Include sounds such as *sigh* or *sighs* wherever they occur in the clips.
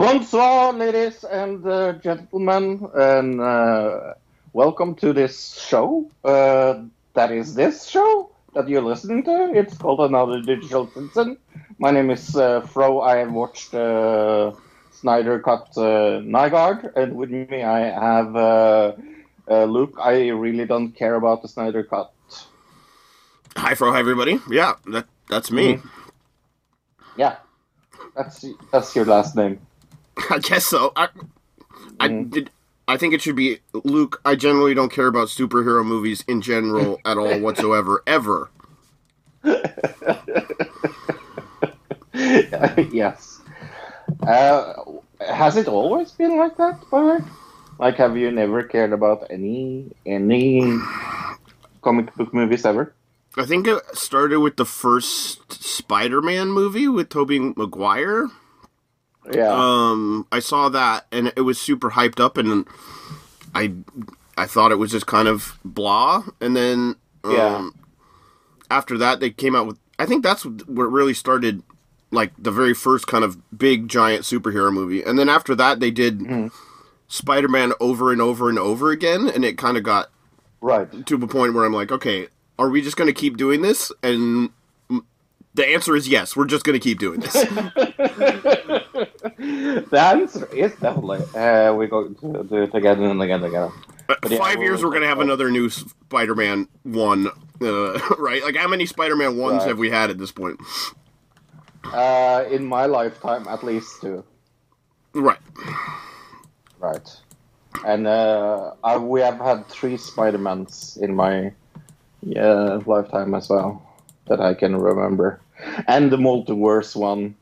Bonsoir, ladies and uh, gentlemen, and uh, welcome to this show. Uh, that is this show that you're listening to. It's called Another Digital Citizen. My name is uh, Fro. I have watched uh, Snyder Cut uh, Nygaard, and with me I have uh, uh, Luke. I really don't care about the Snyder Cut. Hi, Fro. Hi, everybody. Yeah, that that's me. Yeah, that's that's your last name. *coughs* I guess so. I, I did. I think it should be Luke. I generally don't care about superhero movies in general at all *laughs* whatsoever, ever. *laughs* yes. Uh, has it always been like that, by? Like, have you never cared about any any comic book movies ever? I think it started with the first Spider-Man movie with Tobey Maguire. Yeah. Um, I saw that and it was super hyped up, and I I thought it was just kind of blah. And then um, Yeah. after that, they came out with. I think that's what really started, like the very first kind of big giant superhero movie. And then after that, they did Spider-Man over and over and over again, and it kind of got right. to a point where I'm like, okay, are we just going to keep doing this? And mm, the answer is yes. We're just going to keep doing this. *laughs* *laughs* The answer is definitely uh, we're going to do it again and again and again. But yeah, Five years, we'll- we're going to have another new Spider-Man one, uh, *laughs* right? Like, how many Spider-Man ones Right. have we had at this point? Uh, in my lifetime, at least two. Right. Right. And uh, I, we have had three Spider-Mans in my yeah, lifetime as well that I can remember. And the multiverse one.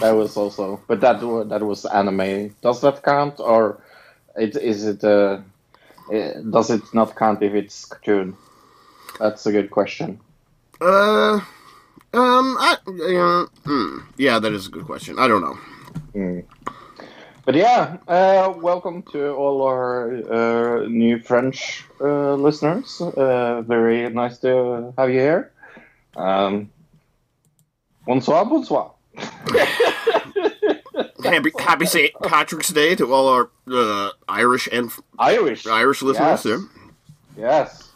That was also, but that that was anime. Does that count, or it is it? Uh, does it not count if it's cartoon? That's a good question. Uh, um, I, uh, yeah, that is a good question. I don't know. But yeah, uh, welcome to all our uh, new French uh, listeners. Uh, very nice to have you here. Um, bonsoir, bonsoir. *laughs* Happy, happy St. Patrick's Day to all our uh, Irish and Irish. Irish listeners. Yes. Yeah. Yes.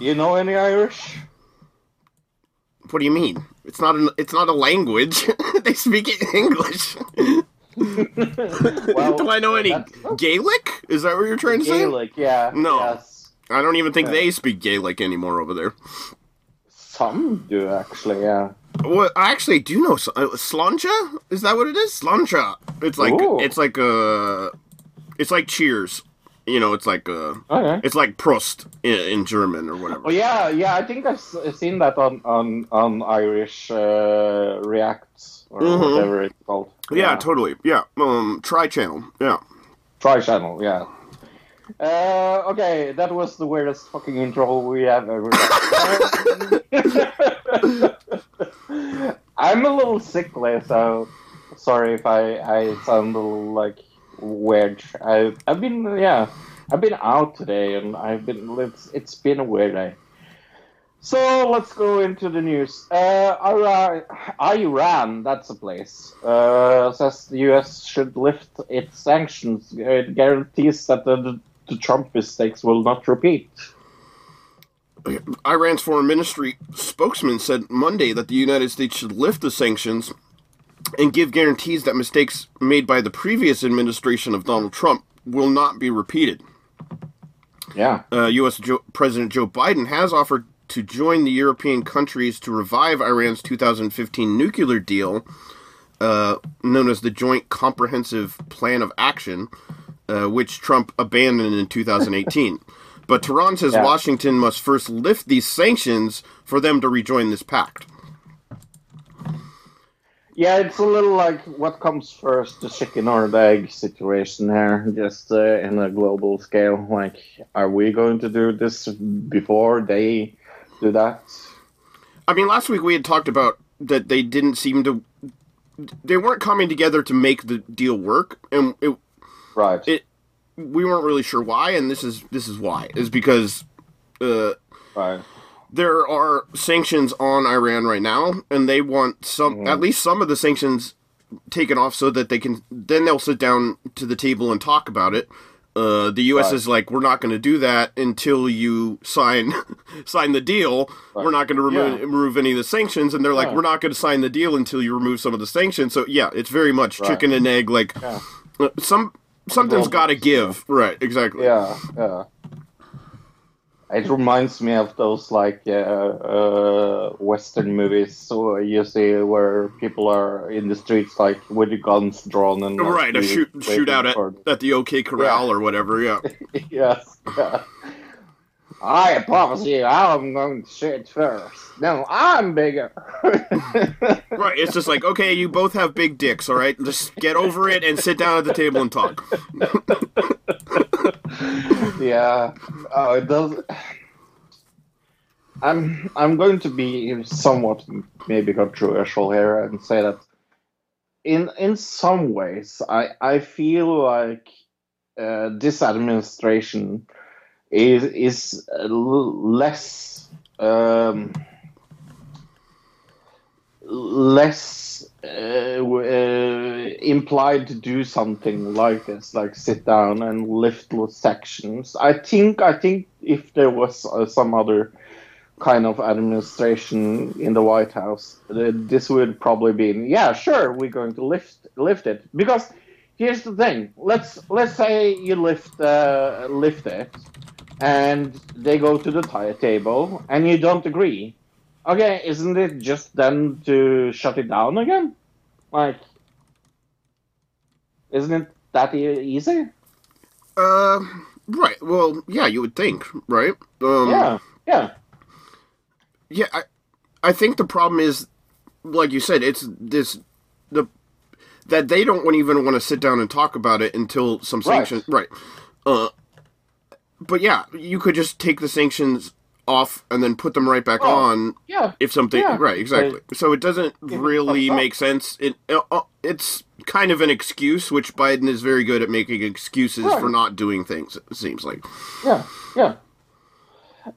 You know any Irish? What do you mean? It's not an, It's not a language. *laughs* they speak it in English. *laughs* Well, do I know any that's- Gaelic? Is that what you're trying to say? Gaelic, yeah. No. Yes. I don't even think they speak Gaelic anymore over there. Some do, actually, yeah. Well, I actually do know uh, Slancha. Is that what it is? Slancha. It's like Ooh. it's like uh it's like Cheers. You know, it's like uh Okay. it's like Prost in, in German or whatever. Oh yeah, yeah. I think I've seen that on on on Irish uh, Reacts or Mhm. whatever it's called. yeah, totally. Yeah, um, Tri Channel. Yeah. Try channel, yeah. Uh, okay, that was the weirdest fucking intro we have ever. I'm a little sickly, so sorry if I, I sound a little like weird. I, I've been, yeah, I've been out today and I've been, it's, it's been a weird day. So let's go into the news. Uh, Iran, that's a place, uh, says the US should lift its sanctions. It guarantees that the, the Trump mistakes will not repeat. Iran's foreign ministry spokesman said Monday that the United States should lift the sanctions and give guarantees that mistakes made by the previous administration of Donald Trump will not be repeated. Yeah. uh, U.S. Jo- President Joe Biden has offered to join the European countries to revive Iran's 2015 nuclear deal, uh, known as the Joint Comprehensive Plan of Action, uh, which Trump abandoned in 2018. *laughs* but Tehran says Yeah. Washington must first lift these sanctions for them to rejoin this pact. Yeah, it's a little like what comes first, the chicken or the egg situation here, just uh, in a global scale. Like, are we going to do this before they do that? I mean, last week we had talked about that they didn't seem to, they weren't coming together to make the deal work, and it, Right. it we weren't really sure why, and this is this is why is because uh, right. there are sanctions on Iran right now, and they want some at least some of the sanctions taken off so that they can then they'll sit down to the table and talk about it. Uh, the U.S. Right. is like, we're not going to do that until you sign *laughs* sign the deal. We're not going to remove, Yeah. remove any of the sanctions, and they're like, Yeah. we're not going to sign the deal until you remove some of the sanctions. So yeah, it's very much Right. chicken and egg. Like Yeah. uh, some something's got to give. Right? Exactly. Yeah, yeah. It reminds me of those like uh, uh, Western movies where you see where people are in the streets like with the guns drawn and like, Right, a shoot waiting shoot out at, for- at the OK Corral Yeah. or whatever. Yeah. *laughs* yes. Yeah. I promise you, I'm going to shoot first. No, I'm bigger. *laughs* Right, it's just like, okay, you both have big dicks, all right? Just get over it and sit down at the table and talk. *laughs* yeah. Oh, it does. I'm I'm going to be somewhat maybe controversial here and say that in in some ways I I feel like uh, this administration is is less um, less uh, uh, implied to do something like this, like sit down and lift sections. I think I think if there was uh, some other kind of administration in the White House, this would probably be yeah, sure, we're going to lift lift it because here's the thing. Let's let's say you lift uh, lift it, and they go to the table, and you don't agree. Okay, isn't it just then to shut it down again? Like, isn't it that e- easy? Uh, right. Well, yeah, you would think, right? Um, yeah, yeah, Yeah, I, I think the problem is, like you said, it's this the that they don't even want to sit down and talk about it until some Right. sanctions. Right. Uh, but yeah, you could just take the sanctions off and then put them right back Oh, on yeah. if something Yeah. right exactly so it doesn't it really comes up. make sense it uh, uh, it's kind of an excuse which biden is very good at making excuses Right. for not doing things it seems like Yeah, yeah.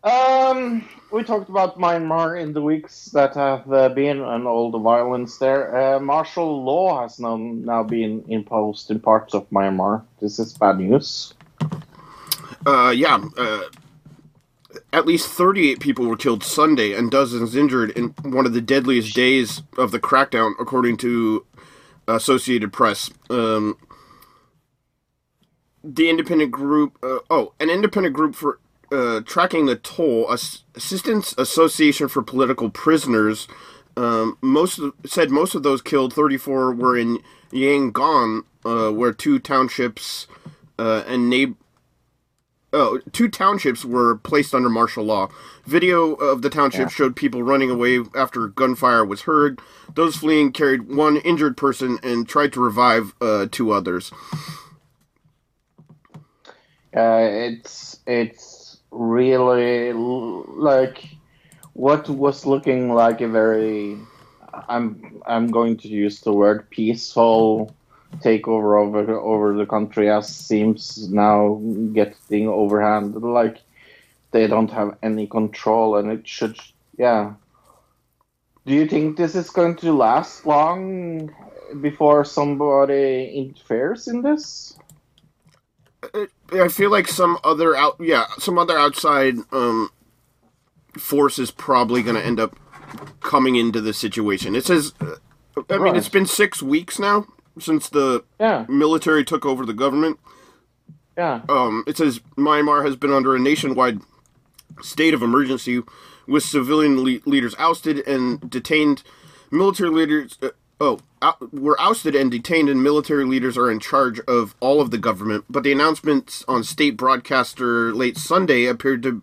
Um, we talked about Myanmar in the weeks that have uh, been and all the violence there. Uh, martial law has now now been imposed in parts of Myanmar. This is bad news. uh yeah uh at least 38 people were killed Sunday and dozens injured in one of the deadliest days of the crackdown, according to Associated Press. Um, the independent group, uh, oh, an independent group for uh, tracking the toll, Ass- Assistance Association for Political Prisoners, um, most of, said most of those killed, 34, were in Yangon, uh, where two townships uh, and neighbor. Oh, two townships were placed under martial law. Video of the township showed people running away after gunfire was heard. Those fleeing carried one injured person and tried to revive uh, two others. Uh, it's it's really like what was looking like a very I'm I'm going to use the word peaceful takeover over over the country as seems now getting overhand like they don't have any control and it should yeah do you think this is going to last long before somebody interferes in this I feel like some other out, yeah, some other outside um, force is probably going to end up coming into the situation. It says, I mean, Right. it's been six weeks now since the yeah military took over the government. yeah um, it says Myanmar has been under a nationwide state of emergency with civilian le- leaders ousted and detained. Military leaders, uh, oh, out, were ousted and detained, and military leaders are in charge of all of the government. But the announcements on state broadcaster late Sunday appeared to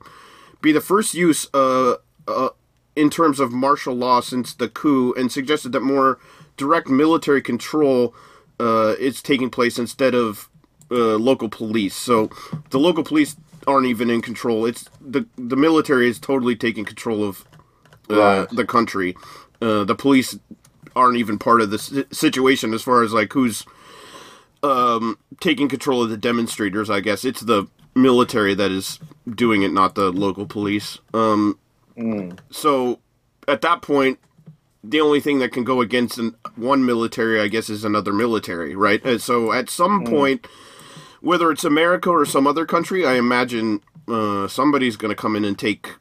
be the first use uh, uh, in terms of martial law since the coup and suggested that more direct military control uh, is taking place instead of uh, local police. So the local police aren't even in control. It's the the military is totally taking control of uh, Right. the country. Uh, the police aren't even part of the situation as far as like who's um, taking control of the demonstrators. I guess it's the military that is doing it, not the local police. Um, So at that point, the only thing that can go against an, one military, I guess, is another military, right? And so at some point, whether it's America or some other country, I imagine uh, somebody's going to come in and take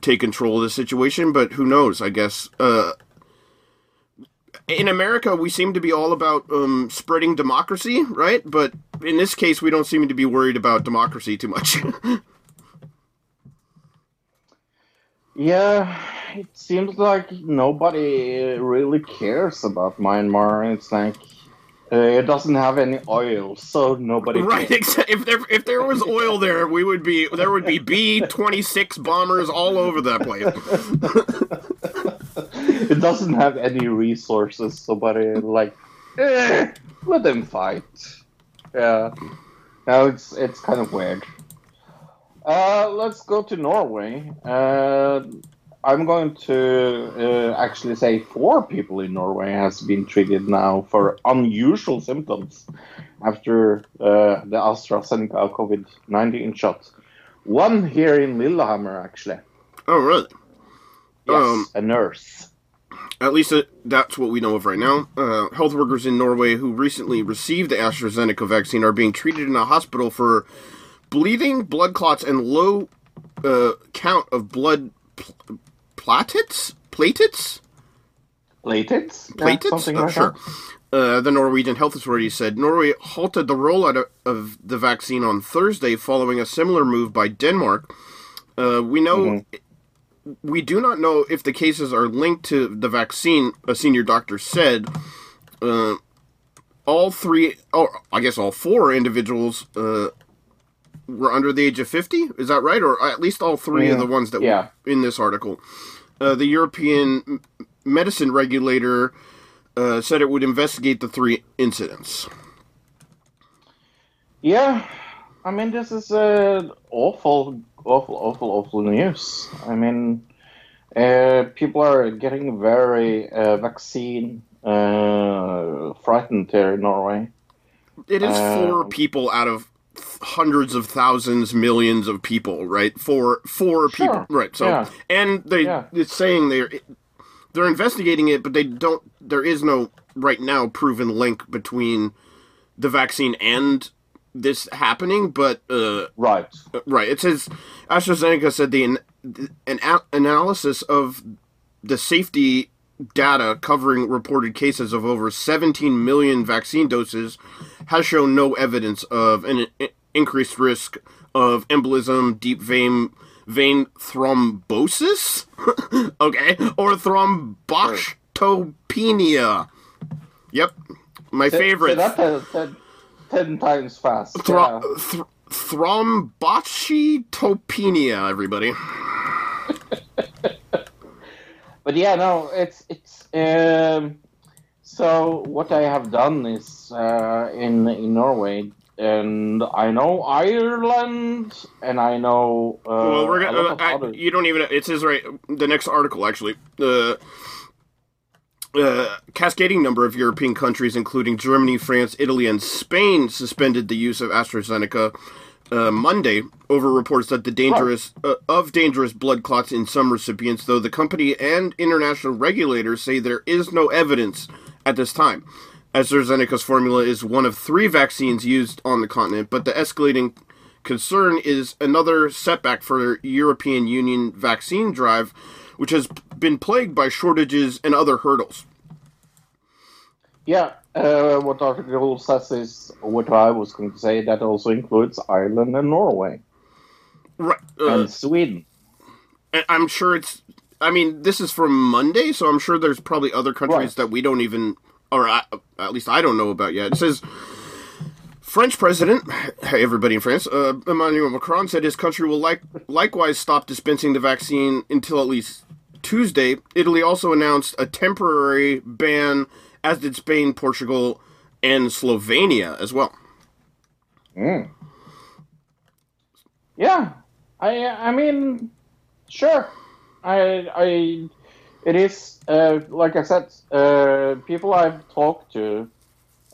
take control of the situation. But who knows? I guess uh, in America, we seem to be all about um, spreading democracy, right? But in this case, we don't seem to be worried about democracy too much. *laughs* Yeah, it seems like nobody really cares about Myanmar. It's like uh, it doesn't have any oil, so nobody. Right. cares. Except if there if there was oil there, we would be there would be B twenty six bombers all over that place. *laughs* it doesn't have any resources. Somebody like, eh, let them fight. Yeah, no, it's it's kind of weird. Uh, let's go to Norway. Uh, I'm going to uh, actually say four people in Norway has been treated now for unusual symptoms after uh, the AstraZeneca COVID-19 shot. One here in Lillehammer, actually. Oh, really? Yes, Um, a nurse. At least that's what we know of right now. Uh, health workers in Norway who recently received the AstraZeneca vaccine are being treated in a hospital for bleeding, blood clots, and low uh, count of blood pl- platelets. Platelets. Platelets? Yeah, something Oh, like sure. that. Uh, the Norwegian Health Authority said Norway halted the rollout of, of the vaccine on Thursday following a similar move by Denmark. Uh, we know. Mm-hmm. We do not know if the cases are linked to the vaccine, a senior doctor said. Uh, all three, or I guess all four individuals uh, were under the age of 50. Is that right? Or at least all three of the ones that Yeah. were in this article. Uh, the European medicine regulator uh, said it would investigate the three incidents. Yeah, I mean, this is uh, awful, awful, awful, awful news. I mean, uh, people are getting very uh, vaccine uh, frightened here in Norway. It is four Um, people out of hundreds of thousands, millions of people, right? Four, four Sure. people, right? So, Yeah. and they Yeah. it's saying they're they're investigating it, but they don't. There is no right now proven link between the vaccine and this happening, but uh, Right. Right. It says AstraZeneca said the an, an analysis of the safety data covering reported cases of over 17 million vaccine doses has shown no evidence of an i- increased risk of embolism, deep vein vein thrombosis, *laughs* okay, or thrombocytopenia. Yep, my favorite. Say that ten, ten, ten times fast. Thro- yeah. th- thrombocytopenia, everybody. But yeah, no, it's it's. Um, so what I have done is uh, in in Norway, and I know Ireland, and I know. Uh, well, we're gonna. Uh, I, you don't even. It says right. The next article, actually. Uh, uh, cascading number of European countries, including Germany, France, Italy, and Spain, suspended the use of AstraZeneca uh, Monday over reports that the dangerous uh, of dangerous blood clots in some recipients. Though the company and international regulators say there is no evidence at this time. AstraZeneca's formula is one of three vaccines used on the continent, but the escalating concern is another setback for European Union vaccine drive, which has been plagued by shortages and other hurdles. Yeah, uh, what article says is what I was going to say. That also includes Ireland and Norway Right. Uh, and Sweden. I'm sure it's. I mean, this is from Monday, so I'm sure there's probably other countries Right. that we don't even, or I, at least I don't know about yet. It says French president, *laughs* hey, everybody in France, uh, Emmanuel Macron said his country will like likewise stop dispensing the vaccine until at least Tuesday. Italy also announced a temporary ban as did Spain, Portugal, and Slovenia as well. Yeah, I I mean, sure. I I it is uh, like I said, uh, people I've talked to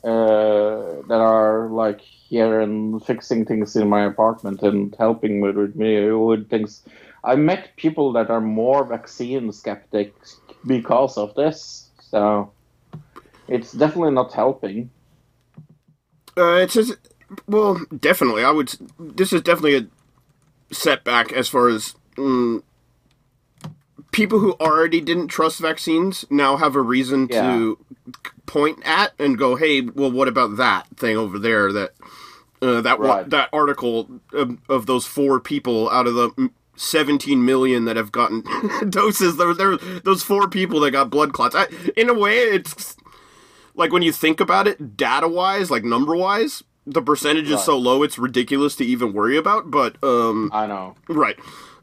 uh, that are like here and fixing things in my apartment and helping with, with me with things. I met people that are more vaccine skeptics because of this, so it's definitely not helping. Uh, it says, well, definitely. I would. This is definitely a setback as far as mm, people who already didn't trust vaccines now have a reason to point at and go, "Hey, well, what about that thing over there? That uh, that Right. that article of, of those four people out of the." mm, 17 million that have gotten *laughs* doses. There, there, those four people that got blood clots. I, in a way, it's like when you think about it, data wise, like number wise, the percentage is so low it's ridiculous to even worry about. But um, I know. right,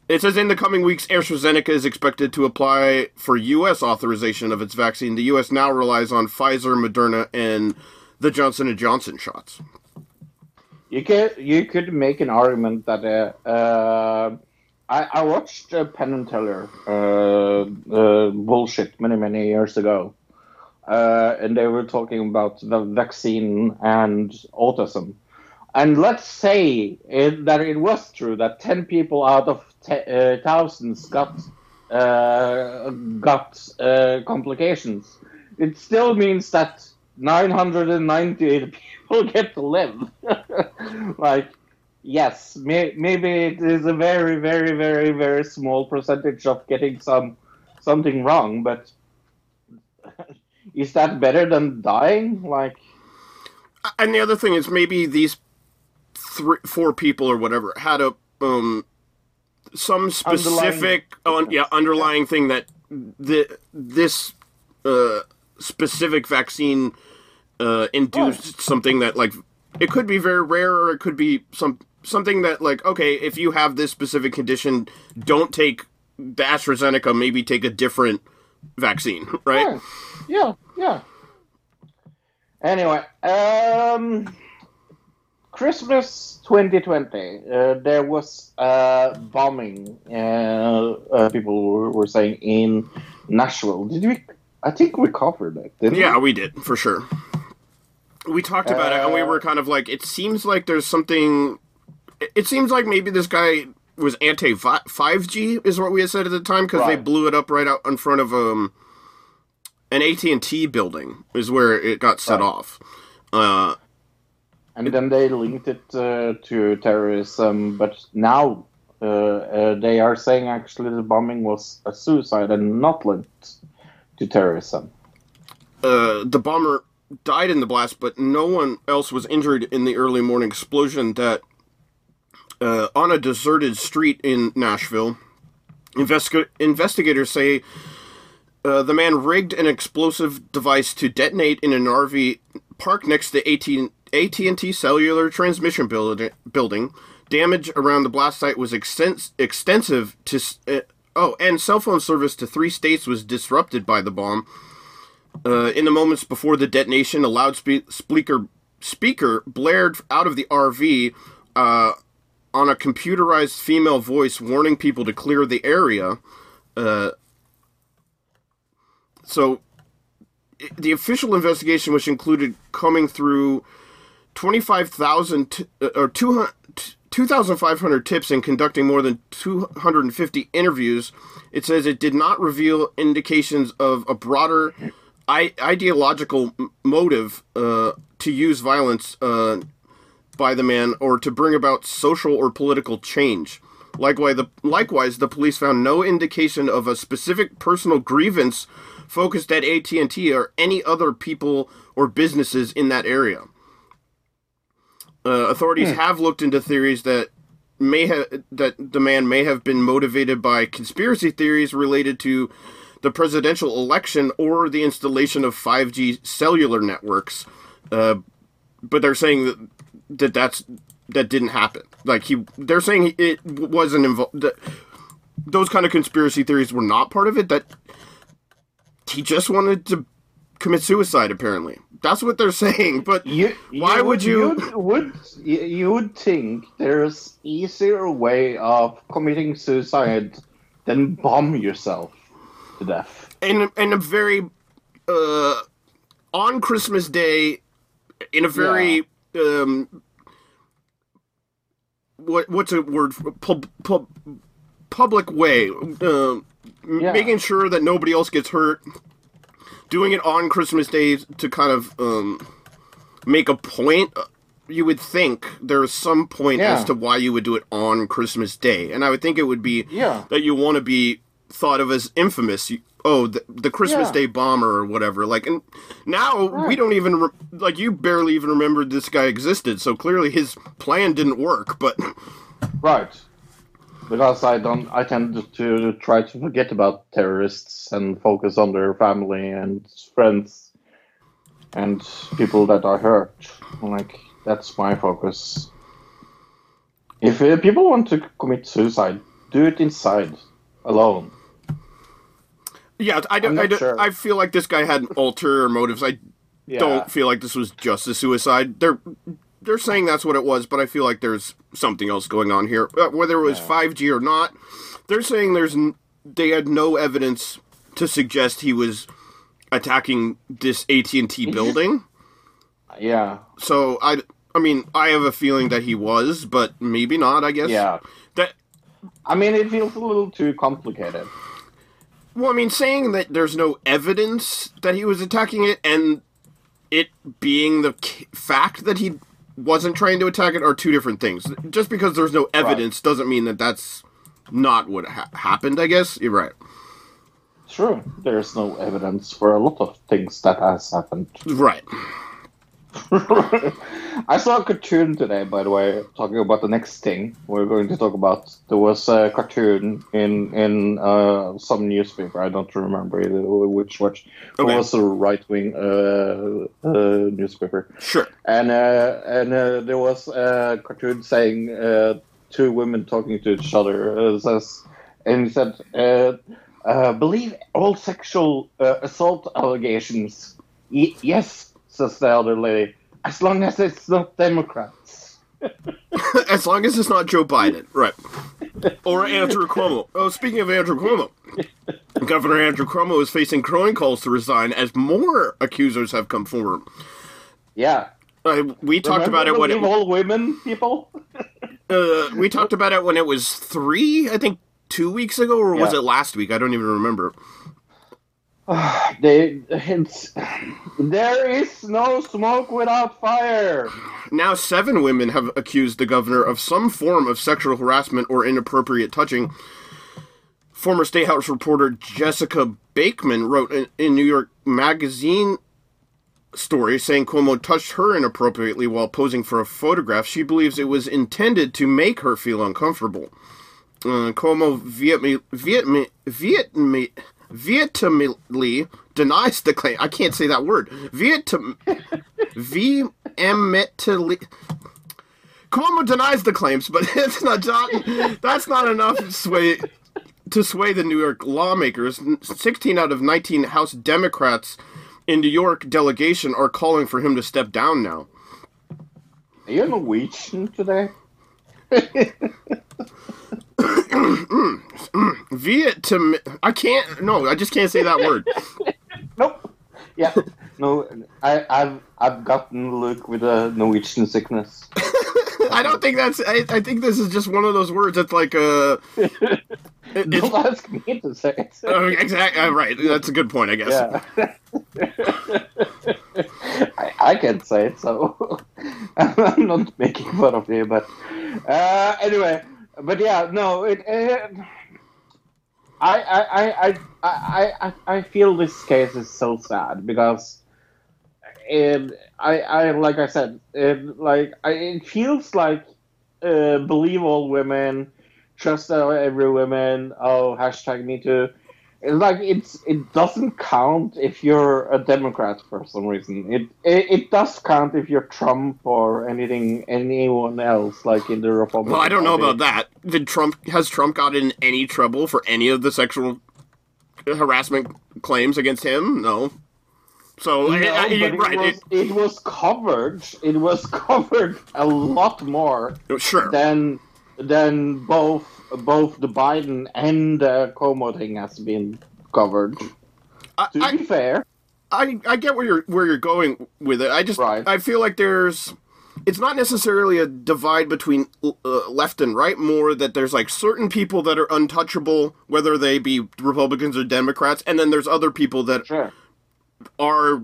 it says in the coming weeks, AstraZeneca is expected to apply for U.S. authorization of its vaccine. The U.S. now relies on Pfizer, Moderna, and the Johnson and Johnson shots. You could you could make an argument that uh, uh, I, I watched uh, Penn and Teller uh, uh, bullshit many many years ago, uh, and they were talking about the vaccine and autism, and let's say it, that it was true that ten people out of uh, thousands got uh, got uh, complications. It still means that 998 *laughs* people get to live. *laughs* like, yes, may, maybe it is a very, very, very, very small percentage of getting some something wrong, but is that better than dying? Like, And the other thing is maybe these three, four people or whatever had a um some specific Underlying- on yeah underlying thing that the this uh specific vaccine uh induced something that like it could be very rare or it could be some something that like okay if you have this specific condition don't take the AstraZeneca maybe take a different vaccine *laughs* right yeah, yeah, yeah. Anyway, um, Christmas 2020, uh, there was uh, bombing. Uh, uh, people were, were saying in Nashville. Did we? I think we covered it. Didn't Yeah, we? we did for sure. We talked about it, and we Uh, were kind of like, it seems like there's something. It seems like maybe this guy was anti five G, is what we had said at the time, because they blew it up right out in front of um an AT and T building, is where it got set Right. off. Uh, And then they linked it uh, to terrorism, but now uh, uh, they are saying actually the bombing was a suicide and not linked to terrorism. uh, the bomber died in the blast, but no one else was injured in the early morning explosion that uh, on a deserted street in Nashville. Investiga- investigators say uh, the man rigged an explosive device to detonate in an RV parked next to AT- AT&T cellular transmission build- building. Damage around the blast site was extens- extensive to uh, oh, and cell phone service to three states was disrupted by the bomb. Uh, in the moments before the detonation, a loudspeaker speaker blared out of the RV uh, on a computerized female voice warning people to clear the area. Uh, so, the official investigation, which included combing through 25,000 t- uh, or 200 t- 2,500 tips and conducting more than 250 interviews, it says it did not reveal indications of a broader I- ideological motive uh, to use violence uh, by the man or to bring about social or political change. Likewise the, likewise, the police found no indication of a specific personal grievance focused at AT&T or any other people or businesses in that area. Uh, authorities have looked into theories that may have that the man may have been motivated by conspiracy theories related to the presidential election or the installation of 5G cellular networks. Uh, but they're saying that, that that's that didn't happen. Like he, they're saying it wasn't involved. Those kind of conspiracy theories were not part of it. That he just wanted to commit suicide. Apparently, that's what they're *laughs* saying. But You, Why would you- you would you, you would think there's easier way of committing suicide than bomb yourself to death. in in a very uh, on Christmas Day, in a very um, what what's a word for pub, pub, public way, uh, Yeah. making sure that nobody else gets hurt. Doing it on Christmas Day to kind of um, make a point. uh, You would think there is some point Yeah. as to why you would do it on Christmas Day, and I would think it would be Yeah. that you want to be thought of as infamous. You, oh, the, the Christmas Yeah. Day bomber or whatever. Like, and now we don't even re- like you barely even remembered this guy existed. So clearly his plan didn't work. But *laughs* Right. Because I don't, I tend to try to forget about terrorists and focus on their family and friends and people that are hurt. Like that's my focus. If uh, people want to commit suicide, do it inside, alone. Yeah, I don't. I'm I, not don't sure. I feel like this guy had ulterior motives. I Yeah. don't feel like this was just a suicide. They're they're saying that's what it was, but I feel like there's something else going on here. Uh, whether it was 5G or not, they're saying there's they had no evidence to suggest he was attacking this AT&T *laughs* building. Yeah. So I I mean, I have a feeling that he was, but maybe not, I guess. Yeah. That I mean, it feels a little too complicated. Well, I mean, saying that there's no evidence that he was attacking it and it being the fact that he wasn't trying to attack it are two different things. Just because there's no evidence doesn't mean that that's not what ha- happened, I guess. You're right. True. There's no evidence for a lot of things that has happened. Right. *laughs* I saw a cartoon today, by the way, talking about the next thing we're going to talk about. There was a cartoon in in uh, some newspaper. I don't remember either which which. It was a right wing uh, uh, newspaper, Sure. and uh, and uh, there was a cartoon saying uh, two women talking to each other. Says, and he said, uh, uh, "Believe all sexual uh, assault allegations." Y- yes, says the other lady, as long as it's not Democrats. *laughs* as long as it's not Joe Biden, right? Or Andrew Cuomo. Oh, speaking of Andrew Cuomo, Governor Andrew Cuomo is facing growing calls to resign as more accusers have come forward. Yeah. Uh, we talked about it when it all women, people. *laughs* uh, we talked about it when it was three, I think, two weeks ago, or was it last week? I don't even remember. *sighs* They, it's, there is no smoke without fire. Now, seven women have accused the governor of some form of sexual harassment or inappropriate touching. Former State House reporter Jessica Bakeman wrote in, in New York Magazine story saying Cuomo touched her inappropriately while posing for a photograph. She believes it was intended to make her feel uncomfortable. Uh, Cuomo vehemently, vehemently, vehemently denies the claim. I can't say that word. Vehemently. Cuomo denies the claims, but *laughs* it's not, that's not enough sway to sway the New York lawmakers. 16 out of 19 House Democrats in New York delegation are calling for him to step down now. Are you Norwegian today? Vietnam. I can't. No, I just can't say that word. *laughs* Nope. Yeah. *laughs* No, I, I've I've gotten the look with a Norwegian sickness. *laughs* I don't think that's. I, I think this is just one of those words that's like uh it- *laughs* it's, Don't ask me to say it. exactly uh, right. That's a good point, I guess. Yeah. *laughs* I, I can't say it, so *laughs* I'm not making fun of you. But uh, anyway, but yeah, no, it. it I, I, I, I, I, I, I feel this case is so sad because, it, I, I, like I said, it, like I, it feels like uh, believe all women, trust every woman. Oh, hashtag Me Too. It's like it's it doesn't count if you're a Democrat for some reason. It, it it does count if you're Trump or anything anyone else like in the Republican. Well, I don't know about that. Did Trump has Trump got in any trouble for any of the sexual harassment claims against him? No. So No, I- I- it, right. was, it was covered. It was *laughs* covered a lot more sure. than than both both the Biden and the Cuomo thing has been covered. I, To I, be fair, I I get where you're where you're going with it. I just Right. I feel like there's it's not necessarily a divide between uh, left and right more that there's like certain people that are untouchable whether they be Republicans or Democrats and then there's other people that sure. Are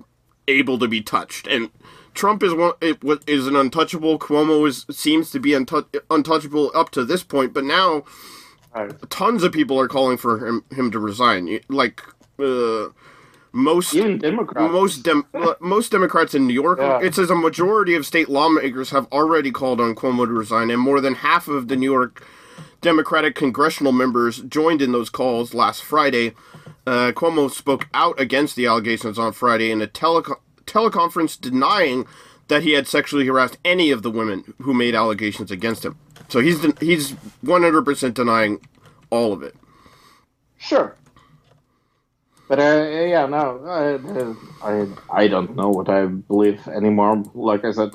able to be touched and Trump is one it is an untouchable Cuomo is seems to be untou- untouchable up to this point but now tons of people are calling for him him to resign like uh most Even Democrats. most dem- most Democrats in New York, Yeah. it says a majority of state lawmakers have already called on Cuomo to resign, and more than half of the New York Democratic congressional members joined in those calls last Friday. Uh, Cuomo spoke out against the allegations on Friday in a teleco- teleconference denying that he had sexually harassed any of the women who made allegations against him. So he's den- he's 100% denying all of it. Sure. But uh, yeah, no, I, I I don't know what I believe anymore. Like I said,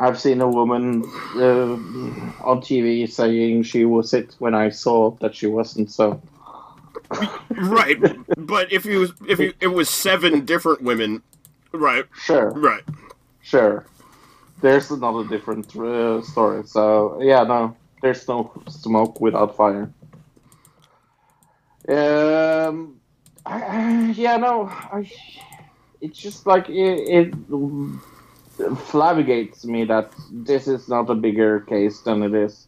I've seen a woman uh, on TV saying she was it when I saw that she wasn't. So Right, but if you if you it was seven different women, right, sure, right. sure. There's another different uh, story. So yeah, no, there's no smoke without fire. Um, I, I, yeah, no, I. It's just like it, it flabbergates me that this is not a bigger case than it is.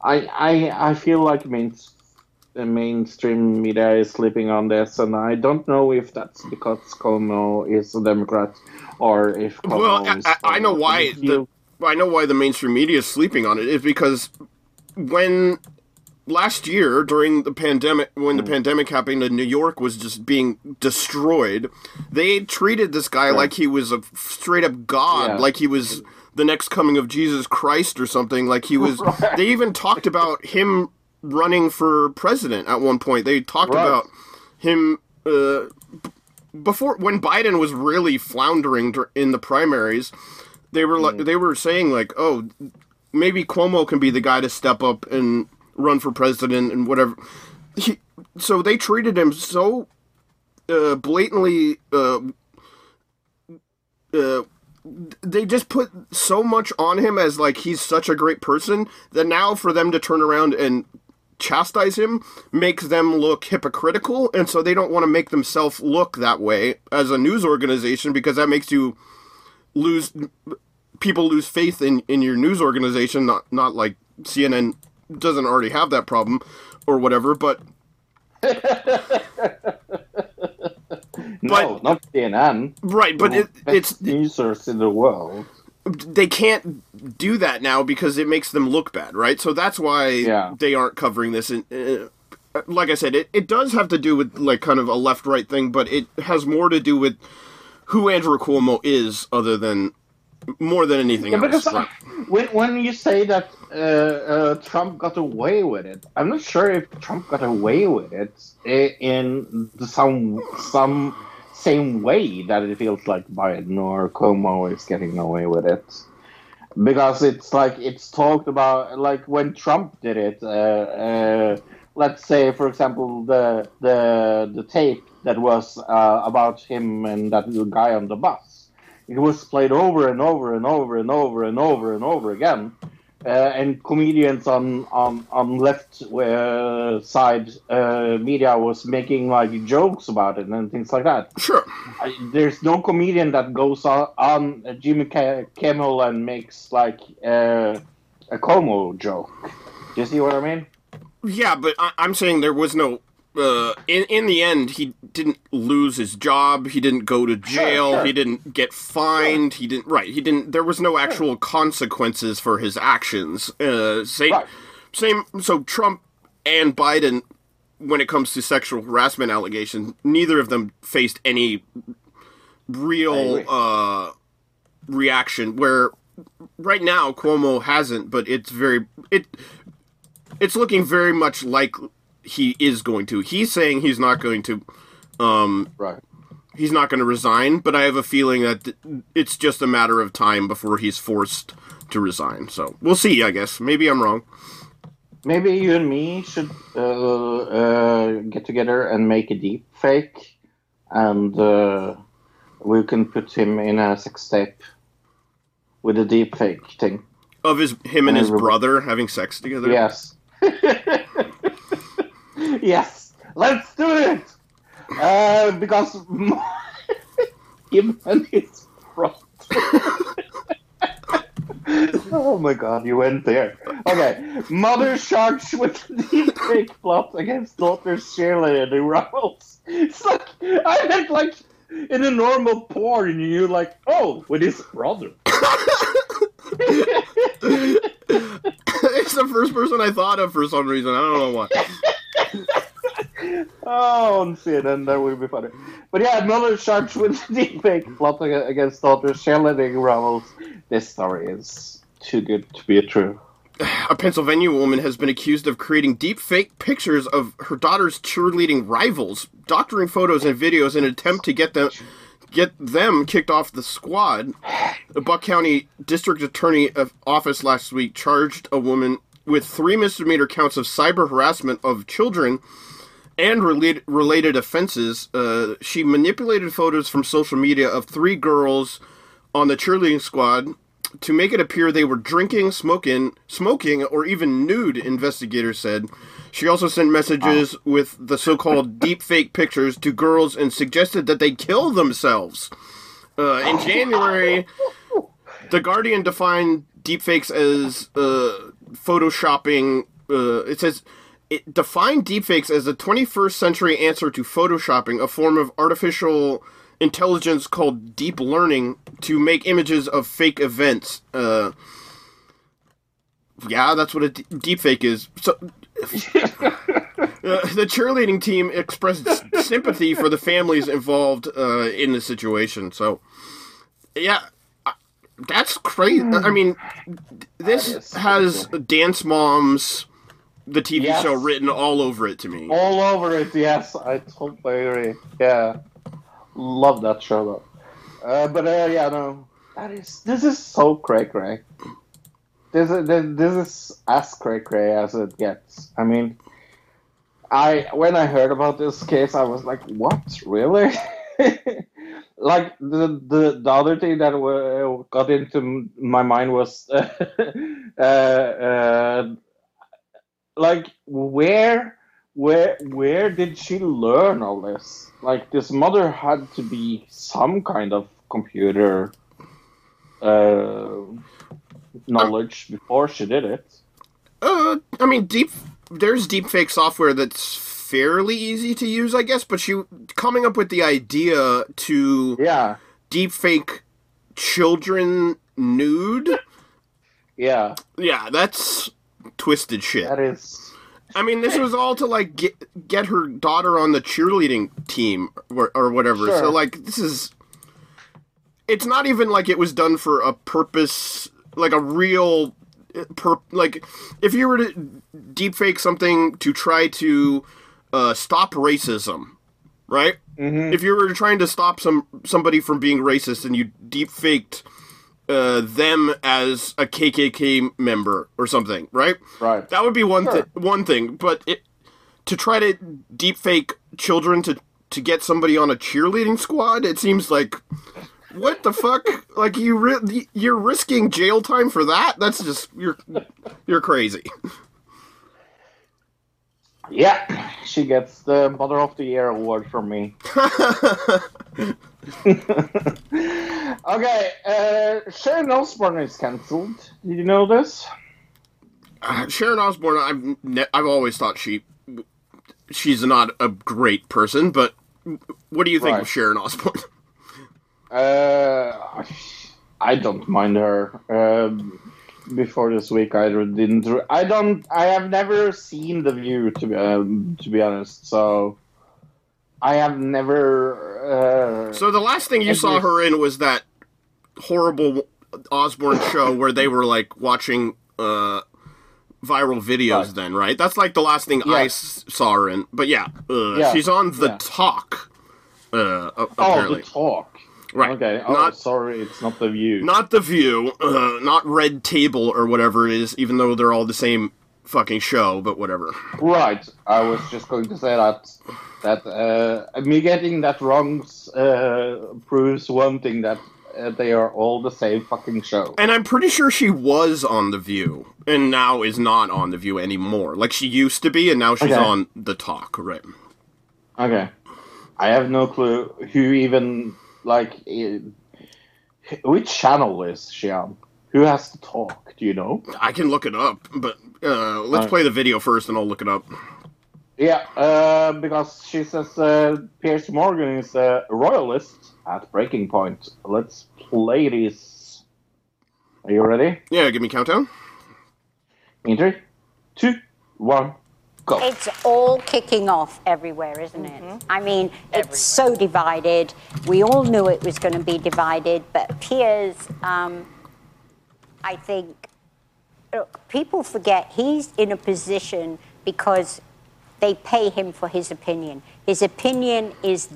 I I I feel like main, the mainstream media is sleeping on this, and I don't know if that's because Cuomo is a Democrat or if Cuomo Well, I, is, I, I know uh, why. The, I know why the mainstream media is sleeping on it is because when last year during the pandemic, when the hmm. pandemic happened and New York was just being destroyed, they treated this guy like he was a straight up god, Yeah. like he was the next coming of Jesus Christ or something. Like he was. *laughs* Right. They even talked about him running for president at one point. They talked Right. about him. Uh, before when Biden was really floundering in the primaries, they were like they were saying like, oh, maybe Cuomo can be the guy to step up and run for president and whatever. He, so they treated him so uh, blatantly. Uh, uh, they just put so much on him as like he's such a great person that now for them to turn around and chastise him makes them look hypocritical and so they don't want to make themselves look that way as a news organization because that makes you lose people lose faith in in your news organization not not like CNN doesn't already have that problem or whatever but *laughs* no, not CNN. right but it, it's news users in the world. They can't do that now because it makes them look bad, right? So that's why Yeah. they aren't covering this. And uh, like I said, it, it does have to do with like kind of a left right thing, but it has more to do with who Andrew Cuomo is, other than more than anything Yeah, else. because right? when when you say that uh, uh, Trump got away with it, I'm not sure if Trump got away with it in some some same way that it feels like Biden or Cuomo is getting away with it. Because it's like it's talked about like when Trump did it. Uh, uh, let's say, for example, the the the tape that was uh, about him and that guy on the bus it was played over and over and over and over and over and over again. Uh, and comedians on on on left uh, side uh, media was making like jokes about it and things like that. Sure. I, there's no comedian that goes on, on Jimmy Kimmel and makes like uh, a Cuomo joke. Do you see what I mean? Yeah, but I, I'm saying there was no. Uh, in in the end, he didn't lose his job. He didn't go to jail. sure. He didn't get fined. He didn't. Right. He didn't. There was no actual consequences for his actions. Uh, same. Right. Same. So Trump and Biden, when it comes to sexual harassment allegations, neither of them faced any real uh, reaction. Where right now Cuomo hasn't, but it's very it. It's looking very much like he is going to. He's saying he's not going to um, Right. he's not going to resign, but I have a feeling that it's just a matter of time before he's forced to resign. So we'll see. I guess maybe I'm wrong. Maybe you and me should uh, uh, get together and make a deep fake, and uh, we can put him in a sex tape with a deep fake thing. Of his him and his Uh, brother having sex together. Yes. *laughs* *laughs* yes. Let's do it. Uh, because *laughs* him and his brother. *laughs* oh my god, you went there. Okay. Mother charged with deep fake plot against daughter's cheerleader rivals. It's like I meant like in a normal porn, you're like, oh, with his brother. it's the first person I thought of for some reason. I don't know why. Oh, on CNN, that would be funny. But yeah, another charge with *laughs* deepfake plot ag- against daughter's cheerleading rivals. This story is too good to be true. A Pennsylvania woman has been accused of creating deep fake pictures of her daughter's cheerleading rivals, doctoring photos and videos in an attempt to get them get them kicked off the squad. The Buck County District Attorney of Office last week charged a woman with three misdemeanor counts of cyber harassment of children and related related offenses. Uh, she manipulated photos from social media of three girls on the cheerleading squad to make it appear they were drinking, smoking, smoking, or even nude. Investigators said. She also sent messages with the so-called *laughs* deepfake pictures to girls and suggested that they kill themselves. Uh, in January, *laughs* the Guardian defined deepfakes as uh, photoshopping. Uh, it says it defined deepfakes as a 21st century answer to photoshopping, a form of artificial intelligence called deep learning to make images of fake events. Uh, yeah, that's what a d- deepfake is. So. *laughs* Uh, the cheerleading team expressed sympathy for the families involved uh, in the situation. So, yeah, that's crazy. I mean, this has Dance Moms, the TV Yes. show, written all over it to me. All over it, yes, I totally agree. Yeah, love that show though. Uh, but uh, yeah, no, that is this is so cray cray. This is this is as cray cray as it gets. I mean, I when I heard about this case, I was like, what, really? *laughs* *laughs* like the the the other thing that uh, got into my mind was *laughs* uh, uh, like where where where did she learn all this like this mother had to be some kind of computer uh knowledge before she did it Uh, I mean, deep. There's deepfake software that's fairly easy to use, I guess. But she coming up with the idea to yeah deepfake children nude. yeah Yeah, that's twisted shit. that is I mean, this was all to like get get her daughter on the cheerleading team or, or whatever. Sure. So like, this is. It's not even like it was done for a purpose, like a real, eh, per like if you were to deepfake something to try to uh, stop racism, right? Mhm. If you were trying to stop some somebody from being racist and you deepfaked uh, them as a KKK member or something, right? right That would be one Sure. thi- one thing, but it, to try to deep fake children to to get somebody on a cheerleading squad, it seems like what the fuck? *laughs* Like you ri- you're risking jail time for that? That's just you're you're crazy. *laughs* yeah she gets the mother of the year award from me *laughs* *laughs* okay uh sharon osbourne is cancelled did you know this Uh, Sharon Osbourne, I've ne- I've always thought she she's not a great person, but what do you think Right. of Sharon Osbourne? *laughs* Uh, I don't mind her. Um, before this week, I didn't. I don't. I have never seen The View to be um, to be honest. So I have never. Uh, So the last thing you saw her in was that horrible Osbourne show *coughs* where they were like watching uh, viral videos. Right. Then, right? That's like the last thing I Yeah. s- saw her in. But yeah, uh, Yeah. she's on the Yeah. talk. Uh, a- Oh, apparently, the talk. Right? Okay. Oh, Not sorry, it's not the view. not the View, uh, not Red Table or whatever it is. Even though they're all the same fucking show, but whatever. Right. I was just going to say that that uh, me getting that wrong uh, proves one thing that uh, they are all the same fucking show. And I'm pretty sure she was on the View, and now is not on the View anymore. Like she used to be, and now she's Okay. on the Talk. Right? Okay. I have no clue who even like i- which channel is she on? Who has to talk? Do you know? I can look it up, but uh, let's Alright. play the video first, and I'll look it up. Yeah, uh, because she says uh, Piers Morgan is a royalist at Breaking Point. Let's play this. Are you ready? Yeah, give me countdown. In three, two, one, go. It's all kicking off everywhere, isn't it? I mean, it's so divided. We all knew it was going to be divided, but Piers, um, I think, look, people forget he's in a position because they pay him for his opinion. His opinion is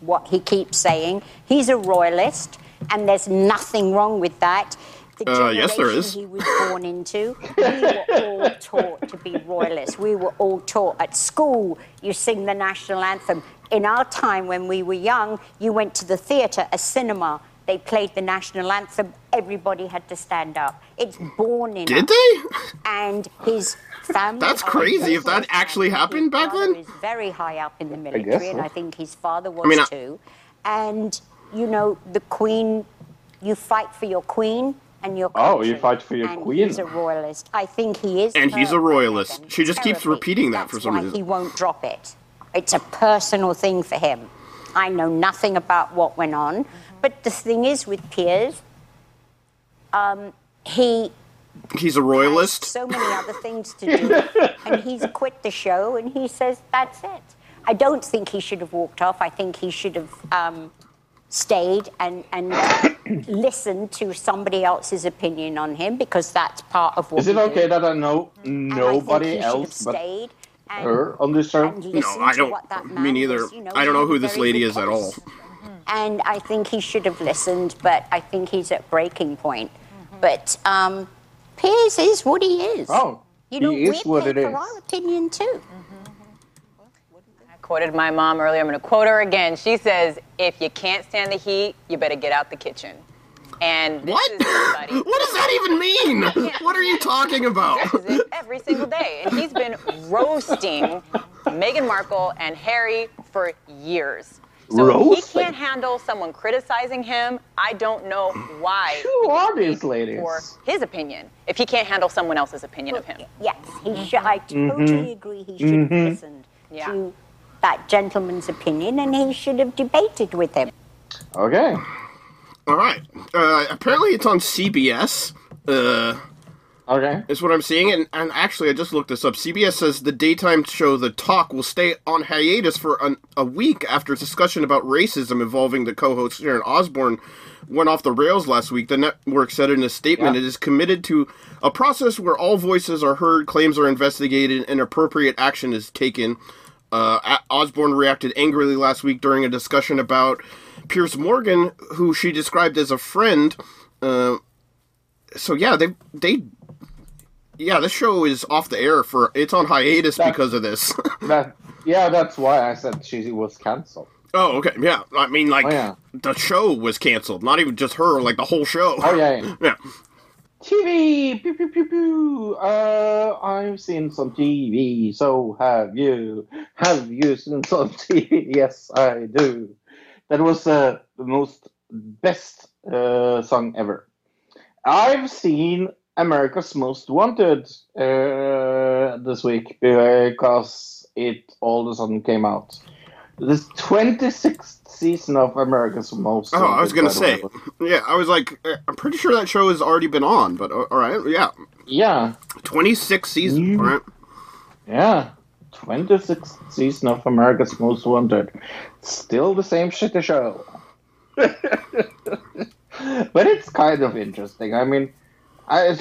what he keeps saying. He's a royalist, and there's nothing wrong with that. The Uh, yes, there is. he was born into, *laughs* we were all taught to be royalists. We were all taught at school, you sing the national anthem. In our time when we were young, you went to the theatre, a cinema, they played the national anthem, everybody had to stand up. It's born in Did us. they? And his family. That's crazy, if that actually happened back His father then. is very high up in the guess military, and so. I think his father was mean, I- too. And you know, the Queen, you fight for your Queen and your Oh, you fight for your and queen. He's a royalist. I think he is. And he's a royalist. Meghan, She just keeps repeating that That's for some why reason. He won't drop it. It's a personal thing for him. I know nothing about what went on, but the thing is with Piers, um, he He's a has royalist. so many other *laughs* things to do, and he's quit the show, and he says that's it. I don't think he should have walked off. I think he should have um, stayed and and listened to somebody else's opinion on him because that's part of what. Is it okay do. that I know And I think nobody he should else have but stayed and, her on this show? No, I don't. what that Me neither. was, you know, I don't know who this lady is at all. And I think he should have listened, but I think he's at breaking point. But um, Piers is what he is. Oh, you know, he is we what pay it for is. our opinion too. I quoted my mom earlier. I'm going to quote her again. She says, "If you can't stand the heat, you better get out the kitchen." And this What? is *laughs* what does that even mean? What are you talking about? every single day, and he's been roasting Meghan Markle and Harry for years. So if Roasting? he can't handle someone criticizing him. I don't know why. Who are these ladies? For his opinion, if he can't handle someone else's opinion of him. Yes, he should. I Mm-hmm. totally agree. He should have listened Yeah. to that gentleman's opinion, and he should have debated with him. Okay. All right. Uh, apparently, it's on CBS. Uh, Okay. is what I'm seeing, and, and actually, I just looked this up. CBS says the daytime show The Talk will stay on hiatus for an, a week after discussion about racism involving the co-host Sharon Osbourne went off the rails last week. The network said in a statement Yeah. it is committed to a process where all voices are heard, claims are investigated, and appropriate action is taken. Uh, Osbourne reacted angrily last week during a discussion about Piers Morgan, who she described as a friend. Uh, so yeah, they they yeah, this show is off the air for it's on hiatus That- because of this. *laughs* That. Yeah, that's why I said she was cancelled. oh, okay, yeah. I mean, like Oh, yeah. the show was canceled, not even just her, like the whole show. Oh yeah. yeah. *laughs* yeah. TV. Pew pew pew pew. Uh, I've seen some TV. So have you? Have you seen some *laughs* TV? Yes, I do. That was uh, the most best uh, song ever. I've seen America's Most Wanted uh, this week because it all of a sudden came out. This 26th season of America's Most Oh, I was gonna say, yeah. I was like, uh, I'm pretty sure that show has already been on, but uh, all right, yeah, Yeah, 26 season, Mm. all right. yeah. 26th season of America's Most Wanted. Still the same shit shitty show. *laughs* but it's kind of interesting. I mean, I, it,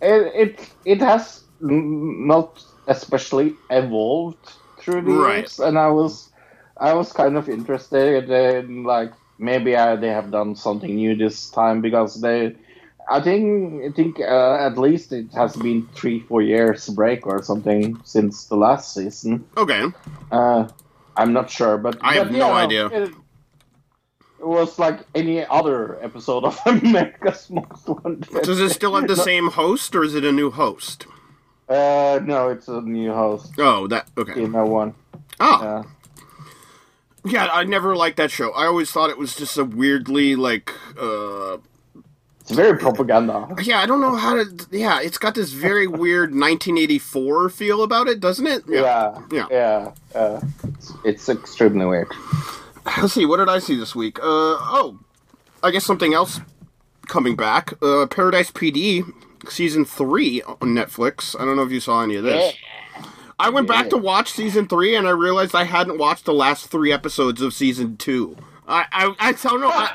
it, it has not especially evolved through the Right. years, and I was I was kind of interested in like maybe uh, they have done something new this time because they. I think I think uh, at least it has been three four years break or something since the last season. Okay. Uh, I'm not sure, but I have no yeah, idea. It, it was like any other episode of *laughs* America's Most Wanted. Does it still have the *laughs* same host, or is it a new host? Uh, no, it's a new host. Oh, that okay. You know one. Oh, yeah. I never liked that show. I always thought it was just a weirdly like. uh it's very propaganda. Yeah, I don't know how to. Yeah, it's got this very *laughs* weird 1984 feel about it, doesn't it? Yeah, Yeah. yeah. Uh, it's, it's extremely weird. Let's see. What did I see this week? Uh oh, I guess something else coming back. Uh, Paradise PD season three on Netflix. I don't know if you saw any of this. I went back to watch season three, and I realized I hadn't watched the last three episodes of season two. I I, I don't know. I,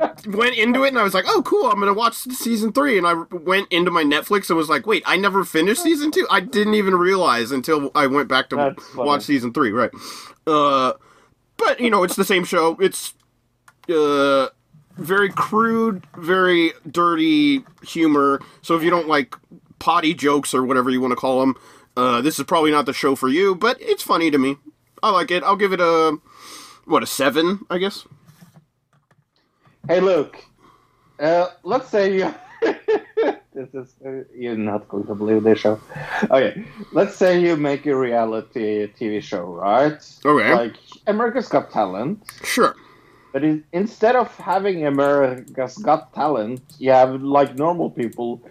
I *laughs* went into it and I was like, "Oh, cool! I'm gonna watch season three. And I went into my Netflix and was like, "Wait, I never finished season two. I didn't even realize until I went back to watch season three. Right? Uh, but you know, it's the same show. It's uh very crude, very dirty humor. So if you don't like potty jokes or whatever you want to call them, uh, this is probably not the show for you. But it's funny to me. I like it. I'll give it a what a seven, I guess. Hey, look. Uh, let's say you. *laughs* this is uh, you're not going to believe this show. Okay, let's say you make a reality TV show, right? Okay. Like America's Got Talent, Sure. but in, instead of having America's Got Talent, you have like normal people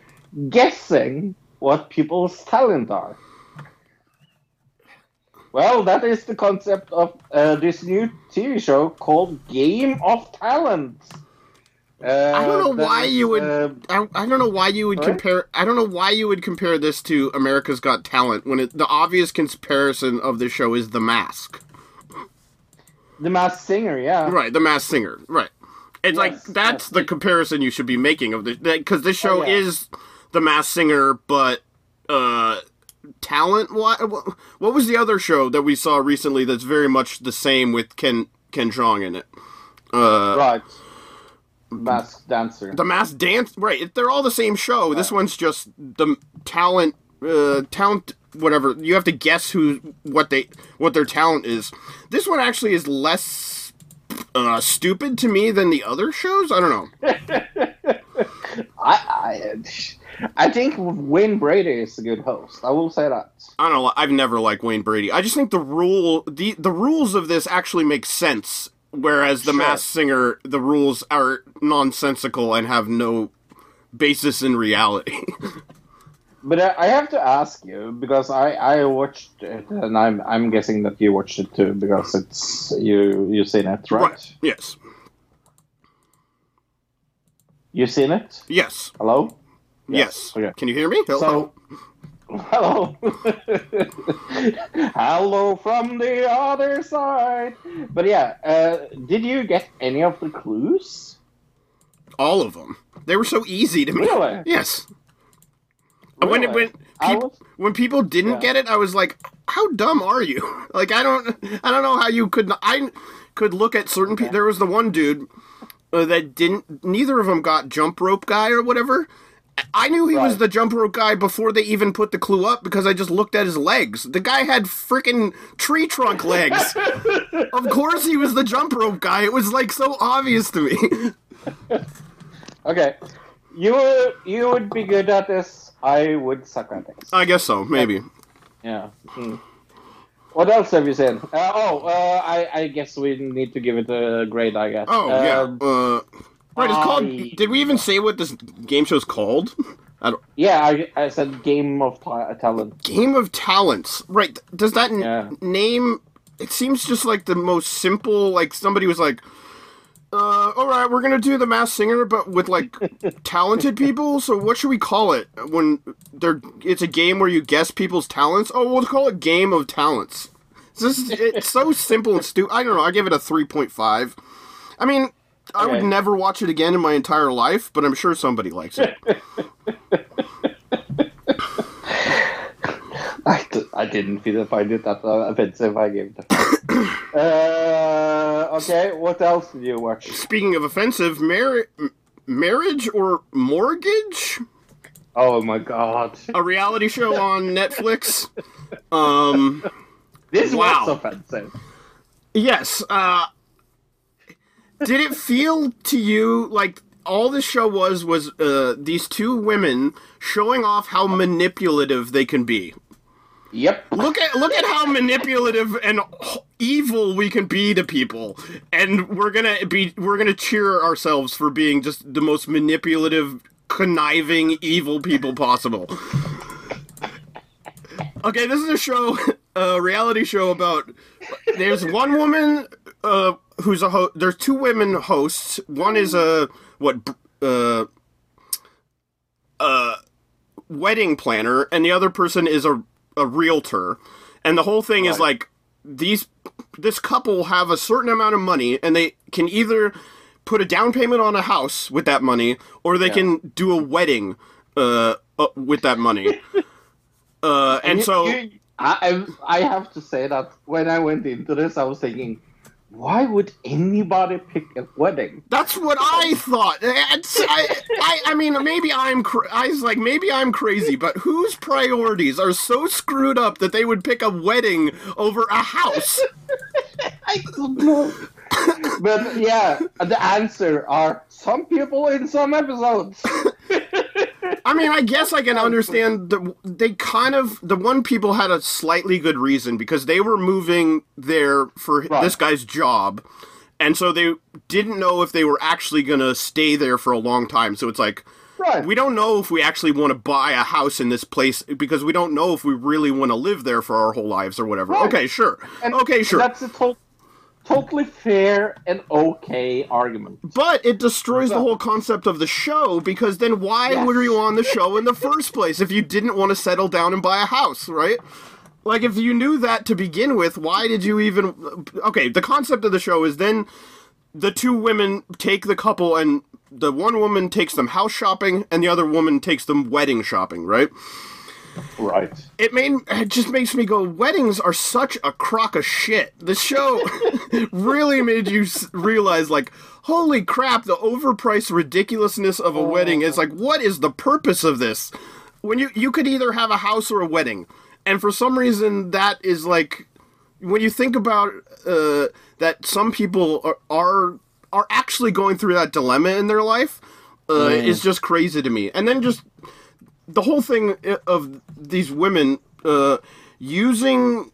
guessing what people's talent are. Well, that is the concept of uh, this new TV show called Game of Talent. Uh, I don't know why is, you would. uh, I, I don't know why you would compare. I don't know why you would compare this to America's Got Talent when it, the obvious comparison of the show is The Mask. the Masked Singer, yeah. Right, The Masked Singer. Right. It's like that's yes. the comparison you should be making of this because this show Oh, yeah. is The Masked Singer, but uh, talent. What what was the other show that we saw recently that's very much the same with Ken Ken Jeong in it? Uh, Right. Masked Dancer. The Masked Dance, right? They're all the same show. This one's just the talent, uh, talent, whatever. You have to guess who, what they, what their talent is. This one actually is less uh, stupid to me than the other shows. I don't know. *laughs* I, I, I think Wayne Brady is a good host. I will say that. I don't know. I've never liked Wayne Brady. I just think the rule, the the rules of this actually make sense. Whereas the Sure. Masked Singer, the rules are nonsensical and have no basis in reality. *laughs* But I, have to ask you because I, I watched it and I'm I'm guessing that you watched it too because it's you you seen it right? Yes. You seen it? Yes. Hello. Yes. Okay. Can you hear me? So, hello. *laughs* hello from the other side. But yeah, uh, did you get any of the clues? All of them. They were so easy to me. Really? Yes. When it, Really? when I peop- was- when people didn't Yeah. get it, I was like, "How dumb are you?" *laughs* Like I don't I don't know how you could I could look at certain people. There was the one dude uh, that didn't. Neither of them got jump rope guy or whatever. I- knew he was the jump rope guy before they even put the clue up because I just looked at his legs. The guy had freaking tree trunk legs. *laughs* of course, he was the jump rope guy. It was like so obvious to me. Okay, you would you would be good at this. I would suck at this. I guess so. Maybe. Yeah. Hmm. What else have you seen? Uh, oh, uh, I, I guess we need to give it a grade. I guess. Oh Um, yeah. Uh, right. It's called. I- Did we even say what this game show is called? *laughs* I don't. Yeah, I, I said Game of Ta- Talent. Game of Talents. Right. Does that n- Yeah. name? It seems just like the most simple. Like somebody was like, uh, "All right, we're gonna do the Masked Singer, but with like *laughs* talented people. So what should we call it when they're? It's a game where you guess people's talents. Oh, we'll call it Game of Talents. It's just it's so simple and stupid. I don't know. I give it a three point five. I mean, I would never watch it again in my entire life, but I'm sure somebody likes it. *laughs* I, d- I didn't feel find it that uh, offensive. I gave it. *coughs* Uh, okay, what else did you watch? Speaking of offensive, mar- m- marriage or mortgage? Oh my god. A reality show on *laughs* Netflix. Um, This Wow. was offensive. yes. Uh, did it feel to you like all the show was was uh, these two women showing off how manipulative they can be? Yep. Look at look at how manipulative and evil we can be to people, and we're gonna be we're gonna cheer ourselves for being just the most manipulative, conniving, evil people possible. Okay, this is a show, *laughs* a reality show about. There's one woman uh, who's a ho- there's two women hosts. One is a what uh, uh, wedding planner, and the other person is a a realtor. And the whole thing is like these this couple have a certain amount of money, and they can either put a down payment on a house with that money, or they can do a wedding uh, uh, with that money. *laughs* uh, and You- so. you- I I have to say that when I went into this, I was thinking, why would anybody pick a wedding? That's what I thought. It's, I, I, I mean, maybe I'm. Cra- I was like, maybe I'm crazy, but whose priorities are so screwed up that they would pick a wedding over a house? *laughs* I don't know. but yeah, the answer are some people in some episodes. *laughs* I mean, I guess I can understand. The, they kind of the one people had a slightly good reason because they were moving there for Right. this guy's job, and so they didn't know if they were actually gonna stay there for a long time. So it's like. right. We don't know if we actually want to buy a house in this place because we don't know if we really want to live there for our whole lives or whatever. Right. Okay, sure. And okay, sure. That's a to- totally fair and okay argument. But it destroys the whole concept of the show because then why Yes. were you on the show in the first place if you didn't want to settle down and buy a house, right? Like if you knew that to begin with, why did you even Okay, the concept of the show is then the two women take the couple and the one woman takes them house shopping and the other woman takes them wedding shopping, right? Right. it made it just makes me go weddings are such a crock of shit. The show *laughs* really made you realize like holy crap the overpriced ridiculousness of a wedding is like what is the purpose of this? When you you could either have a house or a wedding and for some reason that is like when you think about uh, that some people are, are are actually going through that dilemma in their life uh, is just crazy to me. And then just the whole thing of these women uh, using